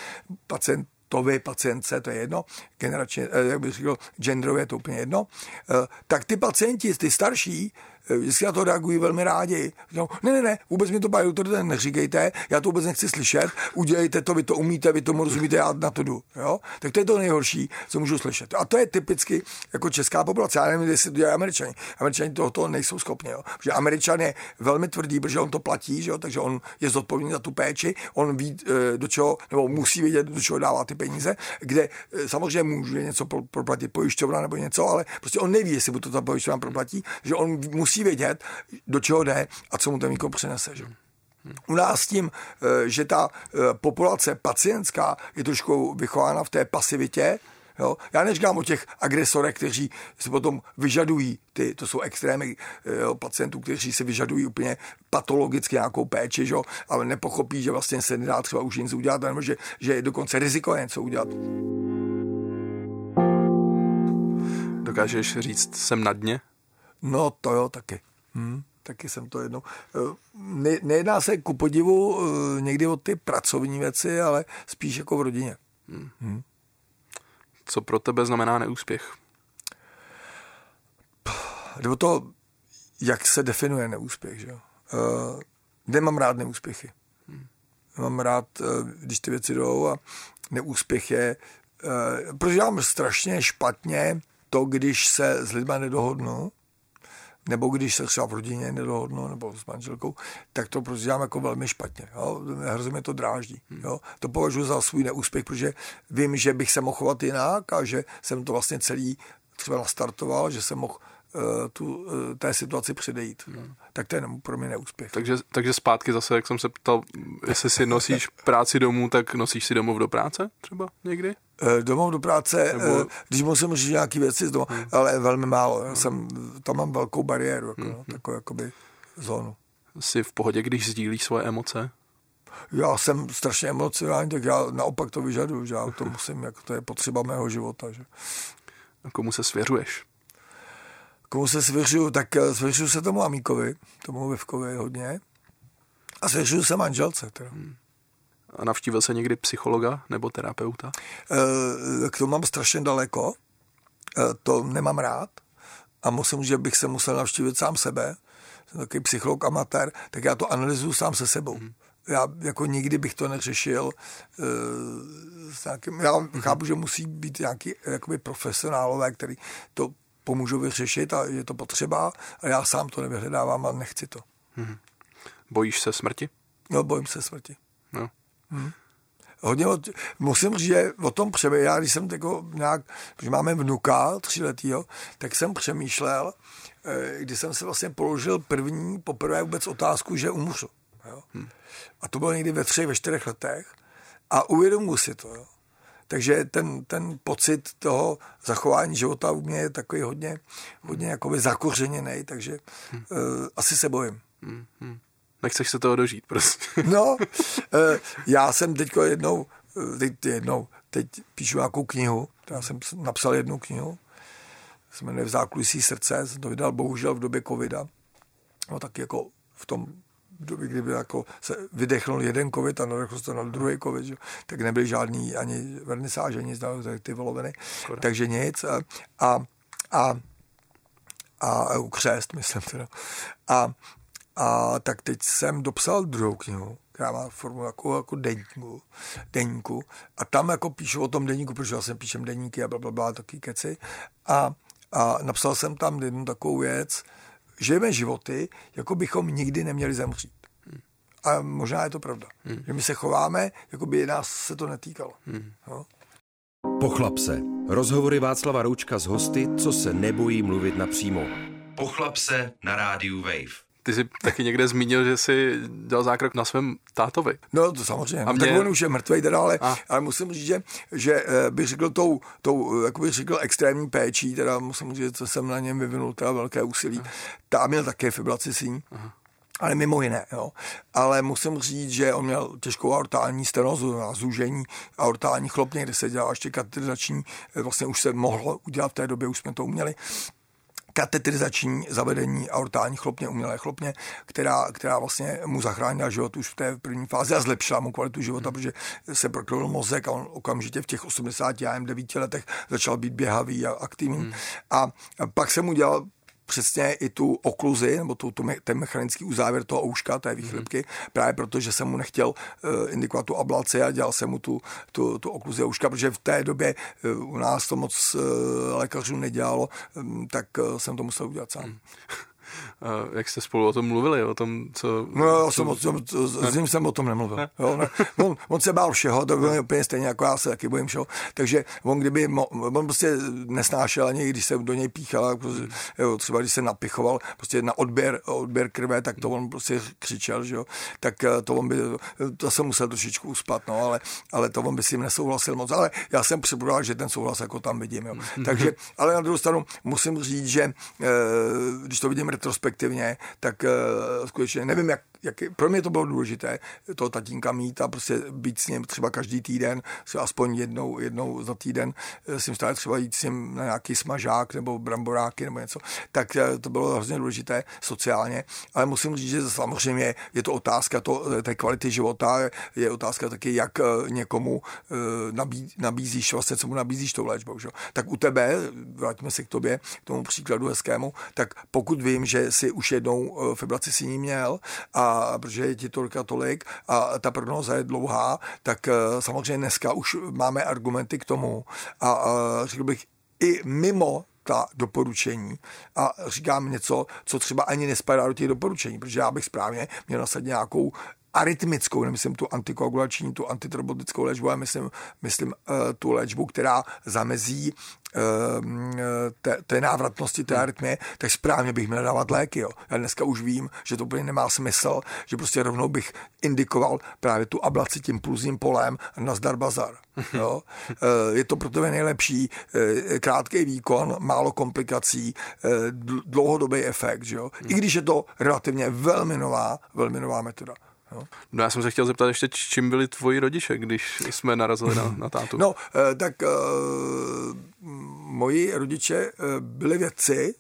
pacient to vy, pacientce, to je jedno, generačně, eh, jak bych řekl, genderově je úplně jedno, eh, tak ty pacienti, ty starší, vždycky na to reagují velmi rádi. No, ne, ne, ne, vůbec mi to baví, to neříkejte, já to vůbec nechci slyšet, udělejte to, vy to umíte, vy tomu rozumíte, já na to jdu. Jo? Tak to je to nejhorší, co můžu slyšet. A to je typicky jako česká populace. Já nevím, jestli to dělají američani. Američani tohoto nejsou schopni. Jo? Protože američan je velmi tvrdý, protože on to platí, že jo? takže on je zodpovědný za tu péči, on ví, eh, do čeho, nebo musí vědět, do čeho dává ty peníze, kde eh, samozřejmě může něco proplatit pojišťovna nebo něco, ale prostě on neví, jestli mu to ta pojišťovna proplatí, že on musí musí vědět, do čeho jde a co mu ten výkon přinese. Že? U nás tím, eh, že ta eh, populace pacientská je trošku vychována v té pasivitě, Jo? Já neříkám o těch agresorech, kteří se potom vyžadují, ty, to jsou extrémy eh, jo, pacientů, kteří se vyžadují úplně patologicky nějakou péči, že? ale nepochopí, že vlastně se nedá třeba už nic udělat, nebo že, že je dokonce riziko něco udělat. Dokážeš říct, jsem na dně? No to jo, taky. Hmm, taky jsem to jednou. Eh, ne, nejedná se ku podivu eh, někdy o ty pracovní věci, ale spíš jako v rodině. Hmm. Hmm. Co pro tebe znamená neúspěch? Jde o to, jak se definuje neúspěch. Že? Uh, nemám rád neúspěchy. Hmm. Mám rád, když ty věci jdou a neúspěch je, uh, protože mám strašně špatně to, když se s lidmi nedohodnu, nebo když se třeba v rodině nedohodnu, nebo s manželkou, tak to prostě dělám jako velmi špatně. Jo? Hrozně mě to dráždí. Hmm. Jo? To považuji za svůj neúspěch, protože vím, že bych se mohl chovat jinak a že jsem to vlastně celý třeba nastartoval, že jsem mohl uh, tu, uh, té situaci předejít. Hmm. Tak to je pro mě neúspěch. Takže, takže zpátky zase, jak jsem se ptal, jestli si nosíš práci domů, tak nosíš si domů do práce třeba někdy? Eh, domů do práce, Nebo... když musím říct nějaké věci z domu, hmm. ale velmi málo. Já jsem, tam mám velkou bariéru, jako, hmm. no, takovou jakoby zónu. Jsi v pohodě, když sdílíš svoje emoce? Já jsem strašně emocionální, tak já naopak to vyžaduju, že já to musím, jako to je potřeba mého života. Že. A komu se svěřuješ? Komu se svěřuju, tak eh, svěřuju se tomu Amíkovi, tomu Vivkovi hodně. A svěřuju se manželce. Teda. Hmm. A navštívil se někdy psychologa nebo terapeuta? E, k tomu mám strašně daleko. E, to nemám rád. A musím, že bych se musel navštívit sám sebe. Jsem takový psycholog amatér, tak já to analyzuju sám se sebou. Hmm já jako nikdy bych to neřešil uh, s nějakým, já mm-hmm. chápu, že musí být nějaký jakoby profesionálové, který to pomůžou vyřešit a je to potřeba a já sám to nevyhledávám a nechci to. Mm-hmm. Bojíš se smrti? No, bojím se smrti. No. Hmm. Hodně od, musím říct, že o tom přemýšlel, já když jsem jako nějak, protože máme vnuka tříletýho, tak jsem přemýšlel, eh, když jsem se vlastně položil první, poprvé vůbec otázku, že umřu. Jo? Hmm. A to bylo někdy ve třech, ve čtyřech letech. A uvědomuji si to. Jo? Takže ten, ten pocit toho zachování života u mě je takový hodně, hodně jakoby zakořeněný, takže hmm. uh, asi se bojím. Hmm. Nechceš se toho dožít, prostě. no, uh, já jsem teď jednou, uh, teď jednou, teď píšu nějakou knihu, já jsem napsal jednu knihu, se jmenuje V zákulisí srdce, jsem to vydal bohužel v době covida, no tak jako v tom v době, kdyby jako se vydechnul jeden covid a nadechl se na druhý covid, že? tak nebyly žádný ani vernisáže, nic, ty voloviny, takže nic. A, a, a, a křest, myslím teda. A, a tak teď jsem dopsal druhou knihu, která má formu jako, jako deníku, deníku. A tam jako píšu o tom deníku, protože já jsem píšem deníky a blablabla, bla, bla, taky keci. A, a napsal jsem tam jednu takovou věc, žijeme životy, jako bychom nikdy neměli zemřít. Hmm. A možná je to pravda. Hmm. Že my se chováme, jako by nás se to netýkalo. Hmm. No? Pochlap se. Rozhovory Václava Roučka s hosty, co se nebojí mluvit napřímo. Pochlap se na rádiu Wave. Ty jsi taky někde zmínil, že jsi dělal zákrok na svém tátovi. No to samozřejmě. A mě... Tak on už je mrtvý teda, ale, ale musím říct, že, že eh, bych řekl tou, tou jak bych řekl, extrémní péčí, teda musím říct, co jsem na něm vyvinul, teda velké úsilí. Aha. Ta měl také fibrilaci síní. Ale mimo jiné. Jo. Ale musím říct, že on měl těžkou aortální stenozu, a zúžení aortální chlopně, kde se dělá ještě katetrizační, eh, vlastně už se mohlo udělat v té době, už jsme to uměli katetrizační zavedení aortální chlopně, umělé chlopně, která, která vlastně mu zachránila život už v té první fázi a zlepšila mu kvalitu života, hmm. protože se prokryl mozek a on okamžitě v těch 80 a 9 letech začal být běhavý a aktivní. Hmm. A pak se mu dělal přesně i tu okluzi, nebo tu, tu, ten mechanický uzávěr toho ouška, té výchlipky, mm-hmm. právě proto, že jsem mu nechtěl uh, indikovat tu ablaci a dělal jsem mu tu, tu, tu okluzi ouška, protože v té době uh, u nás to moc uh, lékařů nedělalo, um, tak uh, jsem to musel udělat sám. Mm. Jak jste spolu o tom mluvili, o tom, co... No, já jsem o tom, s ním jsem o tom nemluvil. Ne? Jo, ne. On, on, se bál všeho, to bylo úplně stejně jako já se taky bojím všeho. Takže on kdyby, mo, on prostě nesnášel ani, když se do něj píchal, prostě, jo, třeba když se napichoval prostě na odběr, odběr krve, tak to on prostě křičel, že jo. Tak eh, to on by, to jsem musel trošičku uspat, no, ale, ale to on by s tím nesouhlasil moc. Ale já jsem připravil, že ten souhlas jako tam vidím, jo. Takže, ale na druhou stranu musím říct, že eh, když to vidím retrospektivně, tak uh, skutečně nevím, jak, jak, pro mě to bylo důležité, toho tatínka mít a prostě být s ním třeba každý týden, aspoň jednou, jednou za týden eh, s ním stále třeba jít s ním na nějaký smažák nebo bramboráky nebo něco, tak uh, to bylo hrozně důležité sociálně, ale musím říct, že samozřejmě je to otázka to, té kvality života, je otázka taky, jak někomu nabí, nabízíš, vlastně co mu nabízíš tou léčbou. Že? Tak u tebe, vrátíme se k tobě, k tomu příkladu hezkému, tak pokud vím, že si už jednou eh, fibrilaci síní měl a protože je ti tolik a tolik a ta prognóza je dlouhá, tak eh, samozřejmě dneska už máme argumenty k tomu. A, a řekl bych i mimo ta doporučení. A říkám něco, co třeba ani nespadá do těch doporučení, protože já bych správně měl nasadit nějakou arytmickou, nemyslím tu antikoagulační, tu antitrobotickou léčbu, ale myslím, myslím uh, tu léčbu, která zamezí uh, té, té návratnosti té arytmie, tak správně bych měl dávat léky. Jo. Já dneska už vím, že to úplně nemá smysl, že prostě rovnou bych indikoval právě tu ablaci tím pulzním polem na zdar bazar. Jo. Uh, je to pro tebe nejlepší, krátký výkon, málo komplikací, dlouhodobý efekt. Jo. I když je to relativně velmi nová, velmi nová metoda. Jo. No já jsem se chtěl zeptat ještě, čím byli tvoji rodiče, když jsme narazili na, na tátu? No, eh, tak uh, moji rodiče uh, byli vědci,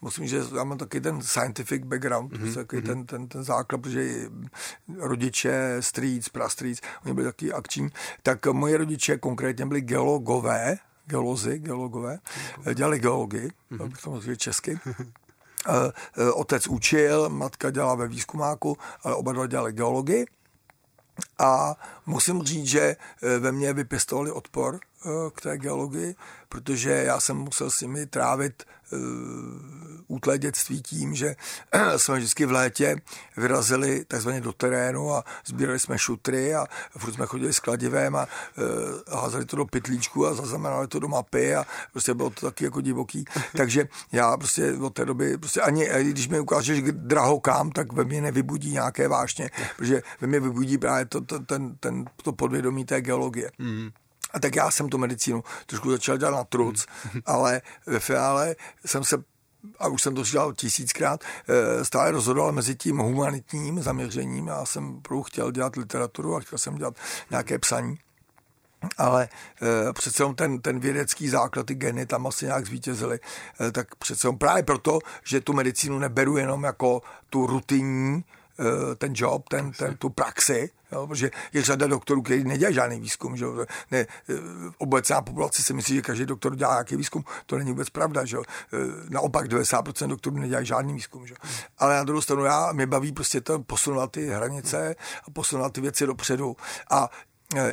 musím, že já mám taky ten scientific background, mm-hmm. taky mm-hmm. ten, ten, ten základ, protože rodiče, strýc, prastrýc, oni byli taky akční, tak moje rodiče konkrétně byli geologové, geolozi, geologové, dělali geologii, mm-hmm. to mohl česky. Otec učil, matka dělala ve výzkumáku, ale oba dva dělali geologii. A musím říct, že ve mně vypěstovali odpor k té geologii, protože já jsem musel s nimi trávit uh, útlé dětství tím, že jsme vždycky v létě vyrazili takzvaně do terénu a sbírali jsme šutry a furt jsme chodili s kladivem a házeli to do pytlíčku a zaznamenali to do mapy a prostě bylo to taky jako divoký. Takže já prostě od té doby, prostě ani když mi ukážeš drahokám, tak ve mně nevybudí nějaké vášně, protože ve mně vybudí právě to, to, ten, ten, to podvědomí té geologie. Mm. A tak já jsem tu medicínu trošku začal dělat na truc, ale ve finále jsem se a už jsem to dělal tisíckrát, eh, stále rozhodoval mezi tím humanitním zaměřením. Já jsem chtěl dělat literaturu a chtěl jsem dělat nějaké psaní. Ale e, přece ten, ten vědecký základ, ty geny tam asi nějak zvítězily, e, tak přece právě proto, že tu medicínu neberu jenom jako tu rutinní, ten job, ten, ten, tu praxi, Jo, protože je řada doktorů, kteří nedělají žádný výzkum. Že? Ne, e, obecná populace si myslí, že každý doktor dělá nějaký výzkum. To není vůbec pravda. Že? E, naopak 90% doktorů nedělají žádný výzkum. Že? Ale na druhou stranu já, mě baví prostě to posunovat ty hranice a posunovat ty věci dopředu. A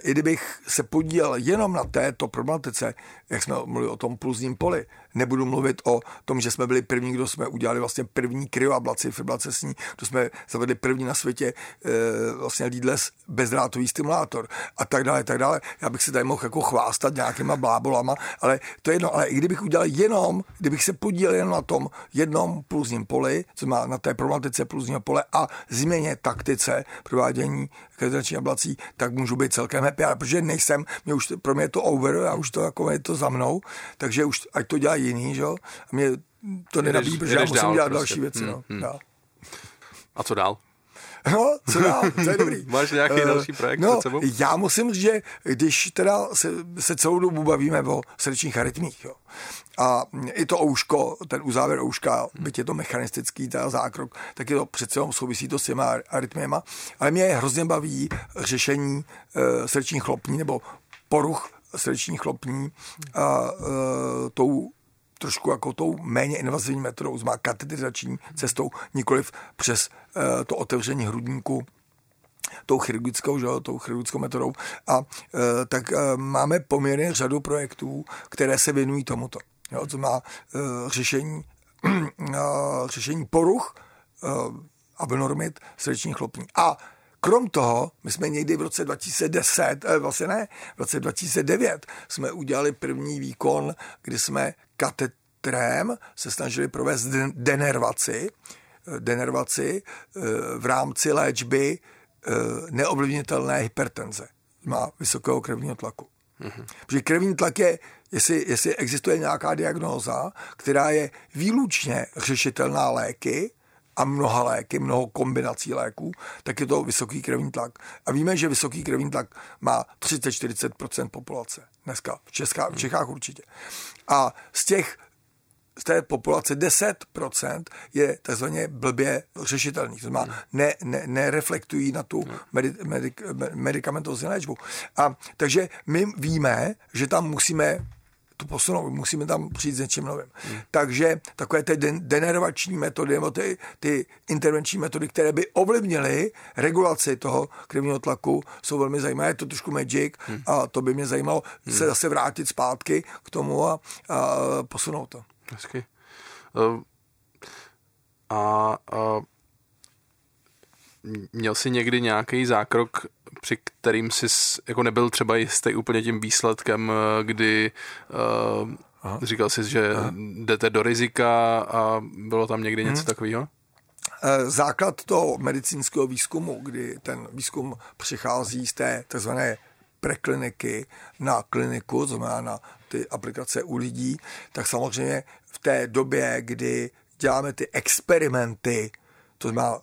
i kdybych se podílel jenom na této problematice, jak jsme mluvili o tom pulzním poli, Nebudu mluvit o tom, že jsme byli první, kdo jsme udělali vlastně první kryoablaci, fibrilace sní, to jsme zavedli první na světě e, vlastně leadless bezdrátový stimulátor a tak dále, tak dále. Já bych se tady mohl jako chvástat nějakýma blábolama, ale to je jedno, ale i kdybych udělal jenom, kdybych se podílel jenom na tom jednom pulzním poli, co má na té problematice pulzního pole a změně taktice provádění kryoablací, ablací, tak můžu být celkem happy, ale protože nejsem, mě už, pro mě je to over, já už to jako je to za mnou, takže už ať to dělá jiný, že? A mě to nenabíjí, protože já musím dál, dělat prostě. další věci. No. Hmm. Dál. A co dál? No, co dál, to je dobrý. Máš nějaký uh, další projekt no, před sebou? Já musím říct, že když teda se, se celou dobu bavíme o srdečních arytmích, jo, a i to ouško, ten uzávěr ouška, byť je to mechanistický teda zákrok, tak je to přece souvisí to s těma arytmiema, ale mě hrozně baví řešení uh, srdečních chlopní nebo poruch srdeční chlopní a uh, tou trošku jako tou méně invazivní metodou, má kateterizační cestou, nikoliv přes uh, to otevření hrudníku tou chirurgickou, že, tou chirurgickou metodou. A uh, tak uh, máme poměrně řadu projektů, které se věnují tomuto. Jo, co má uh, řešení, uh, řešení poruch uh, abnormit srdečních chlopní. A Krom toho, my jsme někdy v roce 2010, eh, vlastně ne, v roce 2009 jsme udělali první výkon, kdy jsme katetrem se snažili provést denervaci, eh, denervaci eh, v rámci léčby neovlivnitelné hypertenze. Má vysokého krevního tlaku. Mm-hmm. Protože krevní tlak je, jestli, jestli existuje nějaká diagnóza, která je výlučně řešitelná léky, a mnoha léky, mnoho kombinací léků, tak je to vysoký krevní tlak. A víme, že vysoký krevní tlak má 30-40% populace dneska, v, Česká, v Čechách určitě. A z těch z té populace 10% je takzvaně blbě řešitelný. To znamená, ne, ne, nereflektují na tu medi, medik, medicamentovou léčbu. A takže my víme, že tam musíme to posunout, musíme tam přijít s něčím novým. Hmm. Takže takové ty denervační metody nebo ty, ty intervenční metody, které by ovlivnily regulaci toho krevního tlaku, jsou velmi zajímavé. Je to trošku magic hmm. a to by mě zajímalo hmm. se zase vrátit zpátky k tomu a, a posunout to. Hezky. Uh, a, a měl jsi někdy nějaký zákrok při kterým jsi jako nebyl třeba jistý úplně tím výsledkem, eh, kdy uh, Aha. říkal jsi, že Aha. jdete do rizika a bylo tam někdy něco hmm. takového? Eh, základ toho medicínského výzkumu, kdy ten výzkum přichází z té tzv. prekliniky na kliniku, to znamená na ty aplikace u lidí, tak samozřejmě v té době, kdy děláme ty experimenty, to znamená,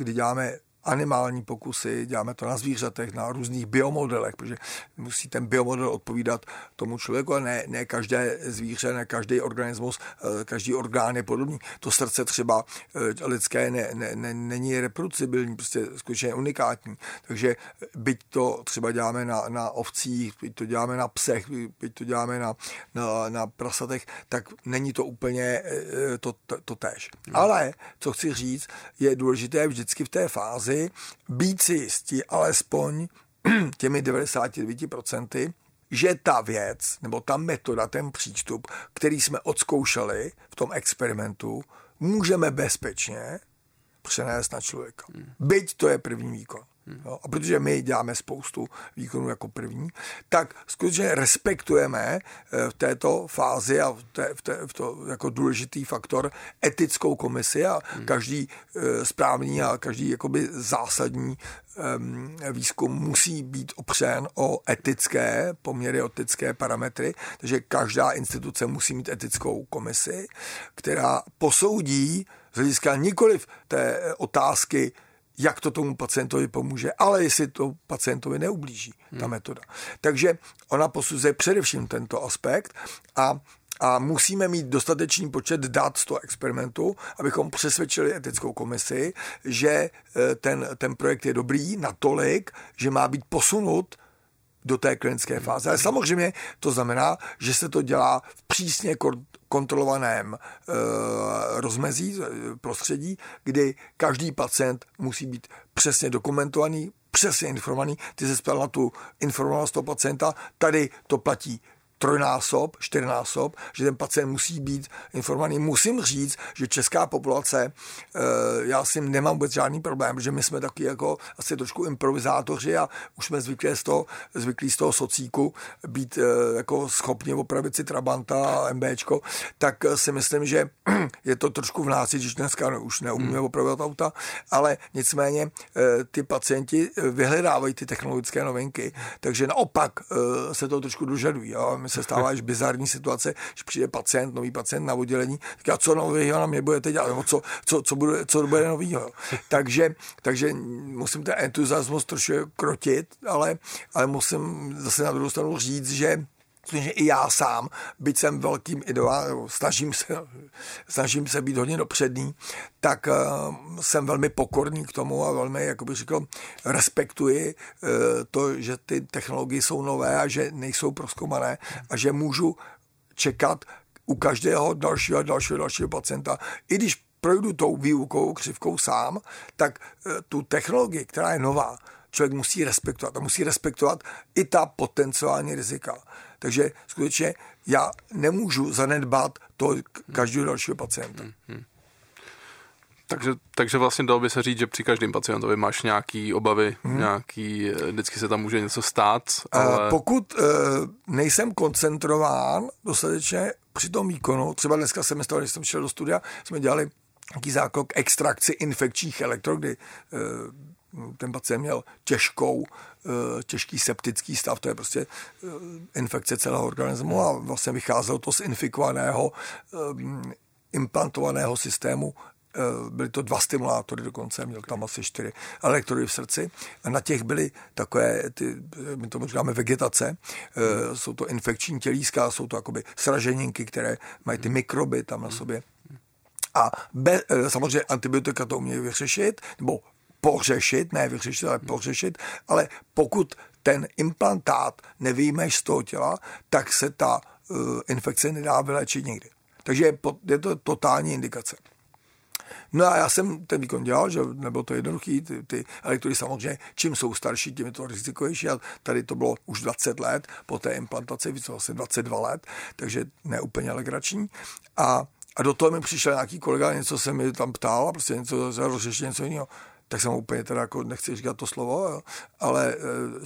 kdy děláme animální pokusy, děláme to na zvířatech, na různých biomodelech, protože musí ten biomodel odpovídat tomu člověku, a ne, ne každé zvíře, ne každý organismus, eh, každý orgán je podobný. To srdce třeba eh, lidské ne, ne, ne, není reproducibilní, prostě skutečně unikátní. Takže byť to třeba děláme na, na ovcích, byť to děláme na psech, byť to děláme na, na, na prasatech, tak není to úplně eh, to, to, to. Hmm. Ale, co chci říct, je důležité vždycky v té fázi, fázi být si jistí alespoň těmi 99%, že ta věc, nebo ta metoda, ten přístup, který jsme odzkoušeli v tom experimentu, můžeme bezpečně přenést na člověka. Hmm. Byť to je první výkon. Jo, a protože my děláme spoustu výkonů jako první, tak skutečně respektujeme eh, v této fázi a v, té, v, té, v to jako důležitý faktor etickou komisi a hmm. každý eh, správný a každý jakoby zásadní výzkum musí být opřen o etické poměry, etické parametry, takže každá instituce musí mít etickou komisi, která posoudí z hlediska nikoliv té otázky, jak to tomu pacientovi pomůže, ale jestli to pacientovi neublíží, ta hmm. metoda. Takže ona posuzuje především tento aspekt a a musíme mít dostatečný počet dat z toho experimentu, abychom přesvědčili etickou komisi, že eh, ten, ten projekt je dobrý natolik, že má být posunut do té klinické fáze. Ale samozřejmě to znamená, že se to dělá v přísně kontrolovaném e, rozmezí, eh, prostředí, kdy každý pacient musí být přesně dokumentovaný, přesně informovaný. Ty se spěl na tu informovanost toho pacienta, tady to platí trojnásob, čtyřnásob, že ten pacient musí být informovaný. Musím říct, že česká populace, eh, já s tím nemám vůbec žádný problém, že my jsme taky jako asi trošku improvizátoři a už jsme zvyklí z toho, zvyklí z toho socíku být eh, jako schopni opravit si Trabanta a MBčko, tak eh, si myslím, že je to trošku v nás, když dneska už neumíme hmm. opravovat auta, ale nicméně ty pacienti vyhledávají ty technologické novinky, takže naopak se to trošku dožadují. Jo? My se stává až bizarní situace, že přijde pacient, nový pacient na oddělení, říká, co nového na mě budete dělat, nebo co, co, co, bude, co bude nového. Takže, takže musím ten entuziasmus trošku krotit, ale, ale musím zase na druhou stranu říct, že protože i já sám, byť jsem velkým idolem, snažím se, snažím se být hodně dopředný, tak uh, jsem velmi pokorný k tomu a velmi, jak bych řekl, respektuji uh, to, že ty technologie jsou nové a že nejsou proskoumané a že můžu čekat u každého dalšího a dalšího, dalšího pacienta, i když projdu tou výukou křivkou sám, tak uh, tu technologii, která je nová, člověk musí respektovat a musí respektovat i ta potenciální rizika. Takže skutečně já nemůžu zanedbat to každého dalšího pacienta. Hmm, hmm. Takže, takže vlastně dalo by se říct, že při každém pacientovi máš nějaký obavy, hmm. nějaký, vždycky se tam může něco stát. Ale... Pokud uh, nejsem koncentrován dostatečně při tom výkonu, třeba dneska jsem stalo, když jsem šel do studia, jsme dělali nějaký zákrok extrakci infekčních elektrod, kdy ten pacient měl těžkou, eh, těžký septický stav, to je prostě eh, infekce celého organismu a vlastně vycházelo to z infikovaného eh, implantovaného systému. Byly to dva stimulátory dokonce, měl tam asi čtyři elektrody v srdci. A na těch byly takové, ty, my tomu říkáme vegetace, jsou to infekční tělíska, jsou to jakoby sraženinky, které mají ty mikroby tam na sobě. A be, samozřejmě antibiotika to umějí vyřešit, nebo pořešit, ne vyřešit, ale pořešit, ale pokud ten implantát nevyjmeš z toho těla, tak se ta uh, infekce nedá vylečit nikdy. Takže je, je to totální indikace. No a já jsem ten výkon dělal, že nebylo to jednoduché, ty, ty elektrody samozřejmě, čím jsou starší, tím je to rizikovější a tady to bylo už 20 let po té implantaci, více asi 22 let, takže neúplně legrační. A, a do toho mi přišel nějaký kolega, něco se mi tam ptal prostě něco, rozřešit něco jiného tak jsem úplně teda jako, nechci říkat to slovo, jo, ale e,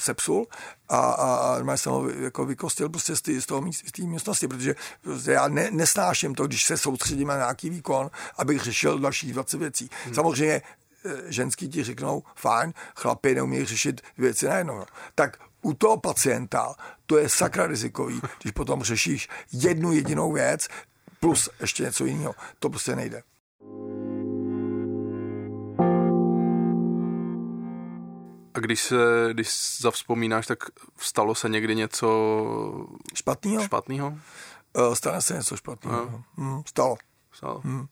sepsul a, a, a jsem ho jako vykostil prostě z, tý, z toho z té místnosti, protože prostě já ne, nesnáším to, když se soustředím na nějaký výkon, abych řešil dalších 20 věcí. Hmm. Samozřejmě e, ženský ti řeknou, fajn, chlapi neumí řešit věci najednou. Tak u toho pacienta to je sakra rizikový, když potom řešíš jednu jedinou věc plus ještě něco jiného. To prostě nejde. A když se, když zavzpomínáš, tak stalo se někdy něco špatného? špatného? Uh, stane se něco špatného. Uh. Hmm, stalo. stalo. Hmm.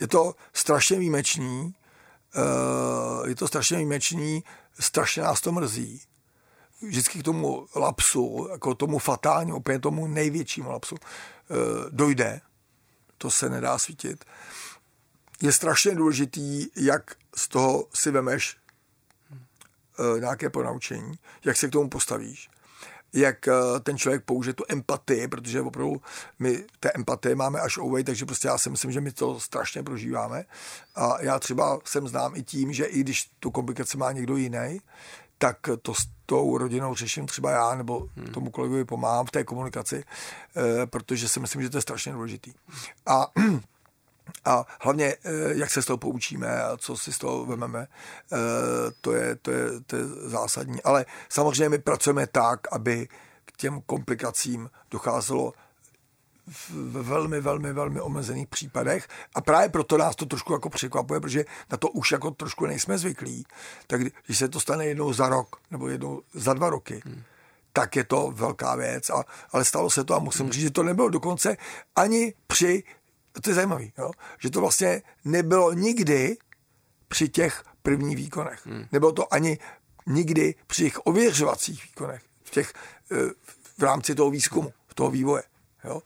Je to strašně výjimečný, uh, je to strašně výjimečný, strašně nás to mrzí. Vždycky k tomu lapsu, jako tomu fatálnímu, úplně tomu největšímu lapsu, uh, dojde. To se nedá svítit. Je strašně důležitý, jak z toho si vemeš nějaké ponaučení, jak se k tomu postavíš jak ten člověk použije tu empatii, protože opravdu my té empatie máme až ovej, takže prostě já si myslím, že my to strašně prožíváme. A já třeba jsem znám i tím, že i když tu komplikaci má někdo jiný, tak to s tou rodinou řeším třeba já, nebo hmm. tomu kolegovi pomáhám v té komunikaci, eh, protože si myslím, že to je strašně důležitý. A a hlavně, eh, jak se z toho poučíme a co si z toho vememe, eh, to je, to je, to je zásadní. Ale samozřejmě my pracujeme tak, aby k těm komplikacím docházelo v velmi, velmi, velmi omezených případech a právě proto nás to trošku jako překvapuje, protože na to už jako trošku nejsme zvyklí. Tak když se to stane jednou za rok nebo jednou za dva roky, hmm. tak je to velká věc, a, ale stalo se to a musím hmm. říct, že to nebylo dokonce ani při to je zajímavé, že to vlastně nebylo nikdy při těch prvních výkonech. Hmm. Nebylo to ani nikdy při těch ověřovacích výkonech, v, těch, eh, v rámci toho výzkumu, toho vývoje. Jo?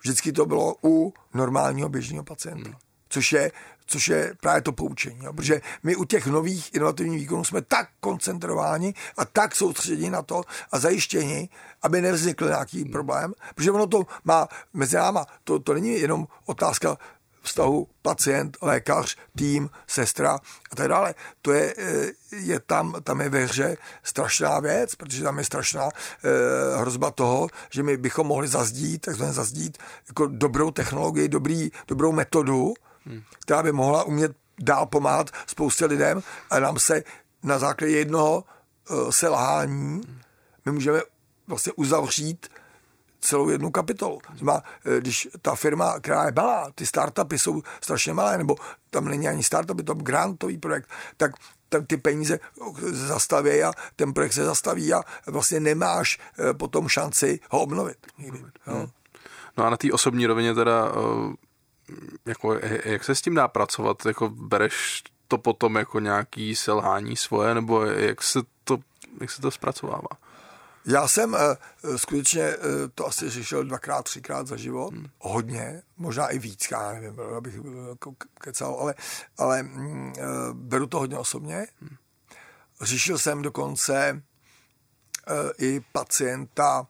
Vždycky to bylo u normálního běžného pacienta. Hmm což je, což je právě to poučení. Jo? Protože my u těch nových inovativních výkonů jsme tak koncentrováni a tak soustředěni na to a zajištěni, aby nevznikl nějaký problém, protože ono to má mezi náma, to, to není jenom otázka vztahu pacient, lékař, tým, sestra a tak dále. To je, eh, je tam, tam je ve hře strašná věc, protože tam je strašná eh, hrozba toho, že my bychom mohli zazdít, takzvaně zazdít, jako dobrou technologii, dobrý, dobrou metodu, která by mohla umět dál pomáhat spoustě lidem a nám se na základě jednoho uh, selhání my můžeme vlastně uzavřít celou jednu kapitolu. Znamená, eh, když ta firma, která je malá, ty startupy jsou strašně malé, nebo tam není ani startup, je to grantový projekt, tak tam ty peníze zastaví a ten projekt se zastaví a vlastně nemáš eh, potom šanci ho obnovit. Nikdy. No. no a na té osobní rovině teda jako, jak se s tím dá pracovat? Jako bereš to potom jako nějaký selhání svoje, nebo jak se to, jak se to zpracovává? Já jsem uh, skutečně uh, to asi řešil dvakrát, třikrát za život, hmm. hodně, možná i víc, já nevím, abych jako kecal, ale, ale uh, beru to hodně osobně. Hmm. Řešil jsem dokonce uh, i pacienta,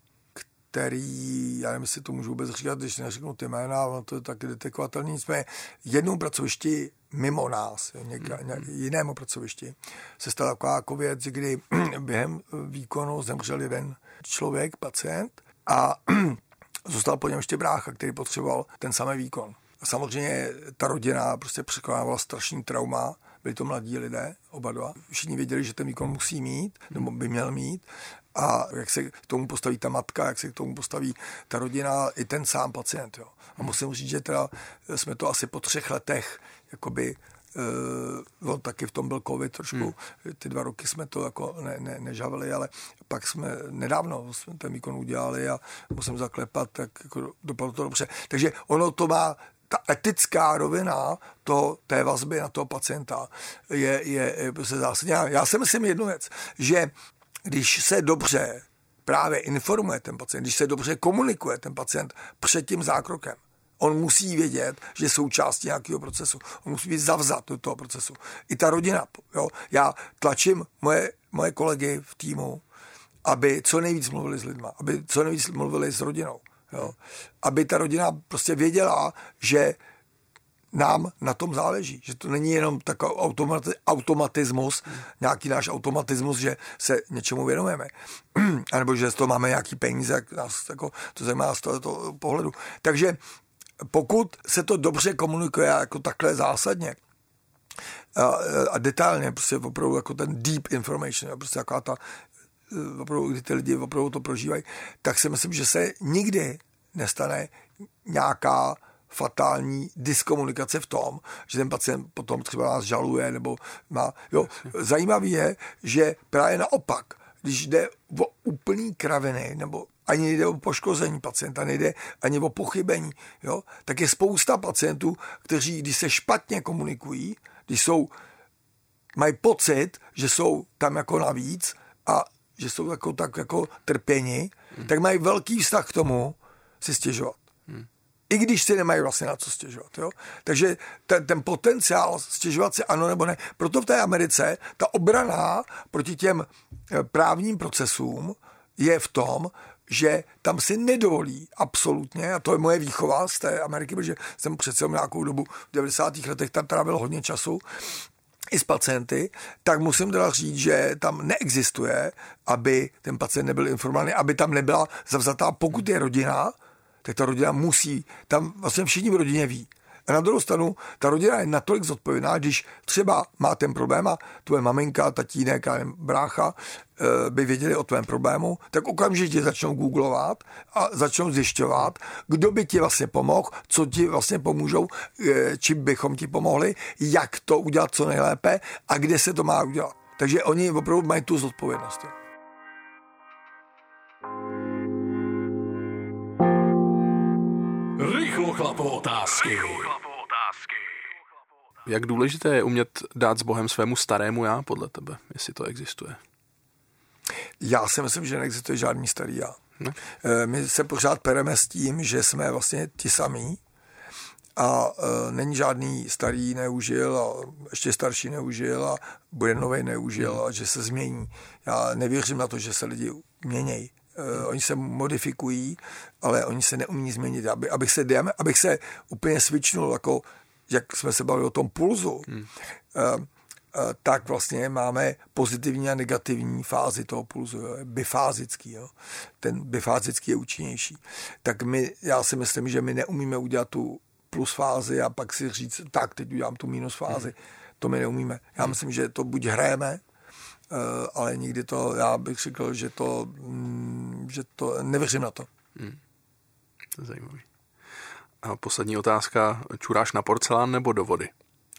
který, já nevím, jestli to můžu vůbec říkat, když neřeknu ty jména, ono to je taky detekovatelné, nicméně jednou pracovišti mimo nás, někde, mm-hmm. jinému pracovišti, se stala taková jako věc, kdy během výkonu zemřel jeden člověk, pacient, a zůstal po něm ještě brácha, který potřeboval ten samý výkon. A samozřejmě ta rodina prostě překonávala strašný trauma, byli to mladí lidé, oba dva. Všichni věděli, že ten výkon musí mít, nebo by měl mít a jak se k tomu postaví ta matka, jak se k tomu postaví ta rodina, i ten sám pacient. Jo. A musím říct, že teda jsme to asi po třech letech jakoby Uh, on taky v tom byl covid trošku, hmm. ty dva roky jsme to jako ne, ne, nežavili, ale pak jsme nedávno jsme ten výkon udělali a musím zaklepat, tak jako dopadlo to dobře. Takže ono to má, ta etická rovina to, té vazby na toho pacienta je, je, je prostě zásadní. Já si myslím jednu věc, že když se dobře právě informuje ten pacient, když se dobře komunikuje ten pacient před tím zákrokem, on musí vědět, že je součástí nějakého procesu. On musí být zavzat do toho procesu. I ta rodina. Jo? Já tlačím moje, moje kolegy v týmu, aby co nejvíc mluvili s lidma, aby co nejvíc mluvili s rodinou. Jo? Aby ta rodina prostě věděla, že nám na tom záleží, že to není jenom takový automati- automatismus, nějaký náš automatismus, že se něčemu věnujeme, anebo že z toho máme nějaký peníze, jak nás jako, to zajímá z tohoto pohledu. Takže pokud se to dobře komunikuje jako takhle zásadně, a, a detailně, prostě opravdu jako ten deep information, prostě jako ta, opravdu, kdy ty lidi opravdu to prožívají, tak si myslím, že se nikdy nestane nějaká fatální diskomunikace v tom, že ten pacient potom třeba nás žaluje nebo má... Jo. Zajímavý je, že právě naopak, když jde o úplný kraviny nebo ani nejde o poškození pacienta, nejde ani o pochybení, jo? tak je spousta pacientů, kteří, když se špatně komunikují, když jsou, mají pocit, že jsou tam jako navíc a že jsou jako, tak jako trpěni, hmm. tak mají velký vztah k tomu si stěžovat. Hmm. I když si nemají vlastně na co stěžovat. Jo? Takže ten, ten potenciál stěžovat si ano nebo ne. Proto v té Americe ta obrana proti těm eh, právním procesům je v tom, že tam si nedovolí absolutně, a to je moje výchova z té Ameriky, protože jsem přece nějakou dobu v 90. letech tam trávil hodně času, i s pacienty, tak musím teda říct, že tam neexistuje, aby ten pacient nebyl informovaný, aby tam nebyla zavzatá, pokud je rodina, tak ta rodina musí, tam vlastně všichni v rodině ví, a na druhou stranu, ta rodina je natolik zodpovědná, když třeba má ten problém a tvoje maminka, tatínek a brácha eh, by věděli o tvém problému, tak okamžitě začnou googlovat a začnou zjišťovat, kdo by ti vlastně pomohl, co ti vlastně pomůžou, eh, čím bychom ti pomohli, jak to udělat co nejlépe a kde se to má udělat. Takže oni opravdu mají tu zodpovědnost. Rychlo chlapo otázky. Jak důležité je umět dát s Bohem svému starému já, podle tebe, jestli to existuje? Já si myslím, že neexistuje žádný starý já. Ne? Eh, my se pořád pereme s tím, že jsme vlastně ti samí a e, není žádný starý neužil a ještě starší neužil a bude nový neužil a že se změní. Já nevěřím na to, že se lidi měnějí. E, oni se modifikují, ale oni se neumí změnit. Aby, abych, se, abych se úplně svičnul jako jak jsme se bavili o tom pulzu, hmm. Eh, tak vlastně máme pozitivní a negativní fázi toho pulzu, jo, bifázický. Jo. Ten bifázický je účinnější. Tak my, já si myslím, že my neumíme udělat tu plus fázi a pak si říct, tak teď udělám tu minus fázi. Hmm. To my neumíme. Já hmm. myslím, že to buď hrajeme, ale nikdy to, já bych řekl, že to, mm, že to nevěřím na to. Hmm. To je zajímavý. A poslední otázka, čuráš na porcelán nebo do vody?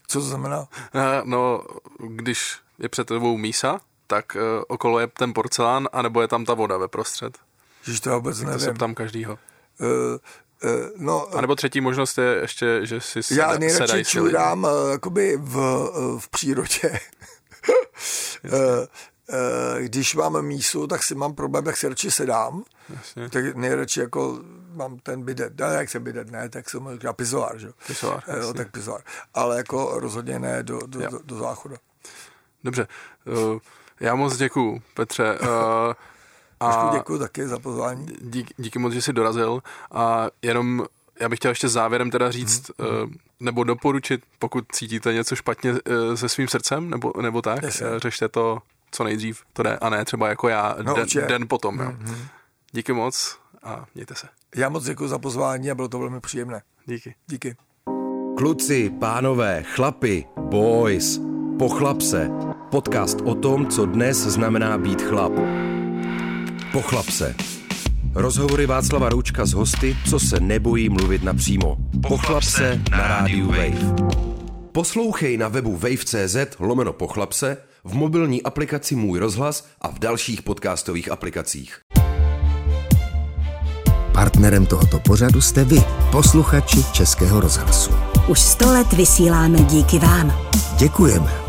Co to znamená? Eh, no, když je před tebou mísa, tak uh, okolo je ten porcelán, anebo je tam ta voda ve prostřed. Že to vůbec nevím. To se ptám každýho. Uh, uh, no, a nebo třetí možnost je ještě, že si se Já nejradši čurám jakoby v, v přírodě. Eh, když mám mísu, tak si mám problém, tak si radši sedám. Jasně. Tak nejradši jako mám ten bidet, ne, jak se bidet, ne, tak jsem říká pizoár, že? Pizoár, eh, jo, tak pizoár. Ale jako rozhodně ne do, do, do, do záchoda. Dobře, uh, já moc děkuju, Petře. Uh, a děkuji taky za pozvání. Díky, díky moc, že jsi dorazil a jenom já bych chtěl ještě závěrem teda říct, mm-hmm. nebo doporučit, pokud cítíte něco špatně se svým srdcem, nebo, nebo tak, yes, řešte to co nejdřív to jde, a ne třeba jako já no, den, den potom. Mm-hmm. Jo. Mhm. Díky moc a mějte se. Já moc děkuji za pozvání a bylo to velmi příjemné. Díky. Díky. Kluci, pánové, chlapi, boys, pochlap se. Podcast o tom, co dnes znamená být chlap. Pochlap se. Rozhovory Václava Roučka s hosty, co se nebojí mluvit napřímo. Pochlap se na rádiu Wave. Poslouchej na webu wave.cz lomeno pochlapse v mobilní aplikaci Můj rozhlas a v dalších podcastových aplikacích. Partnerem tohoto pořadu jste vy, posluchači Českého rozhlasu. Už sto let vysíláme díky vám. Děkujeme.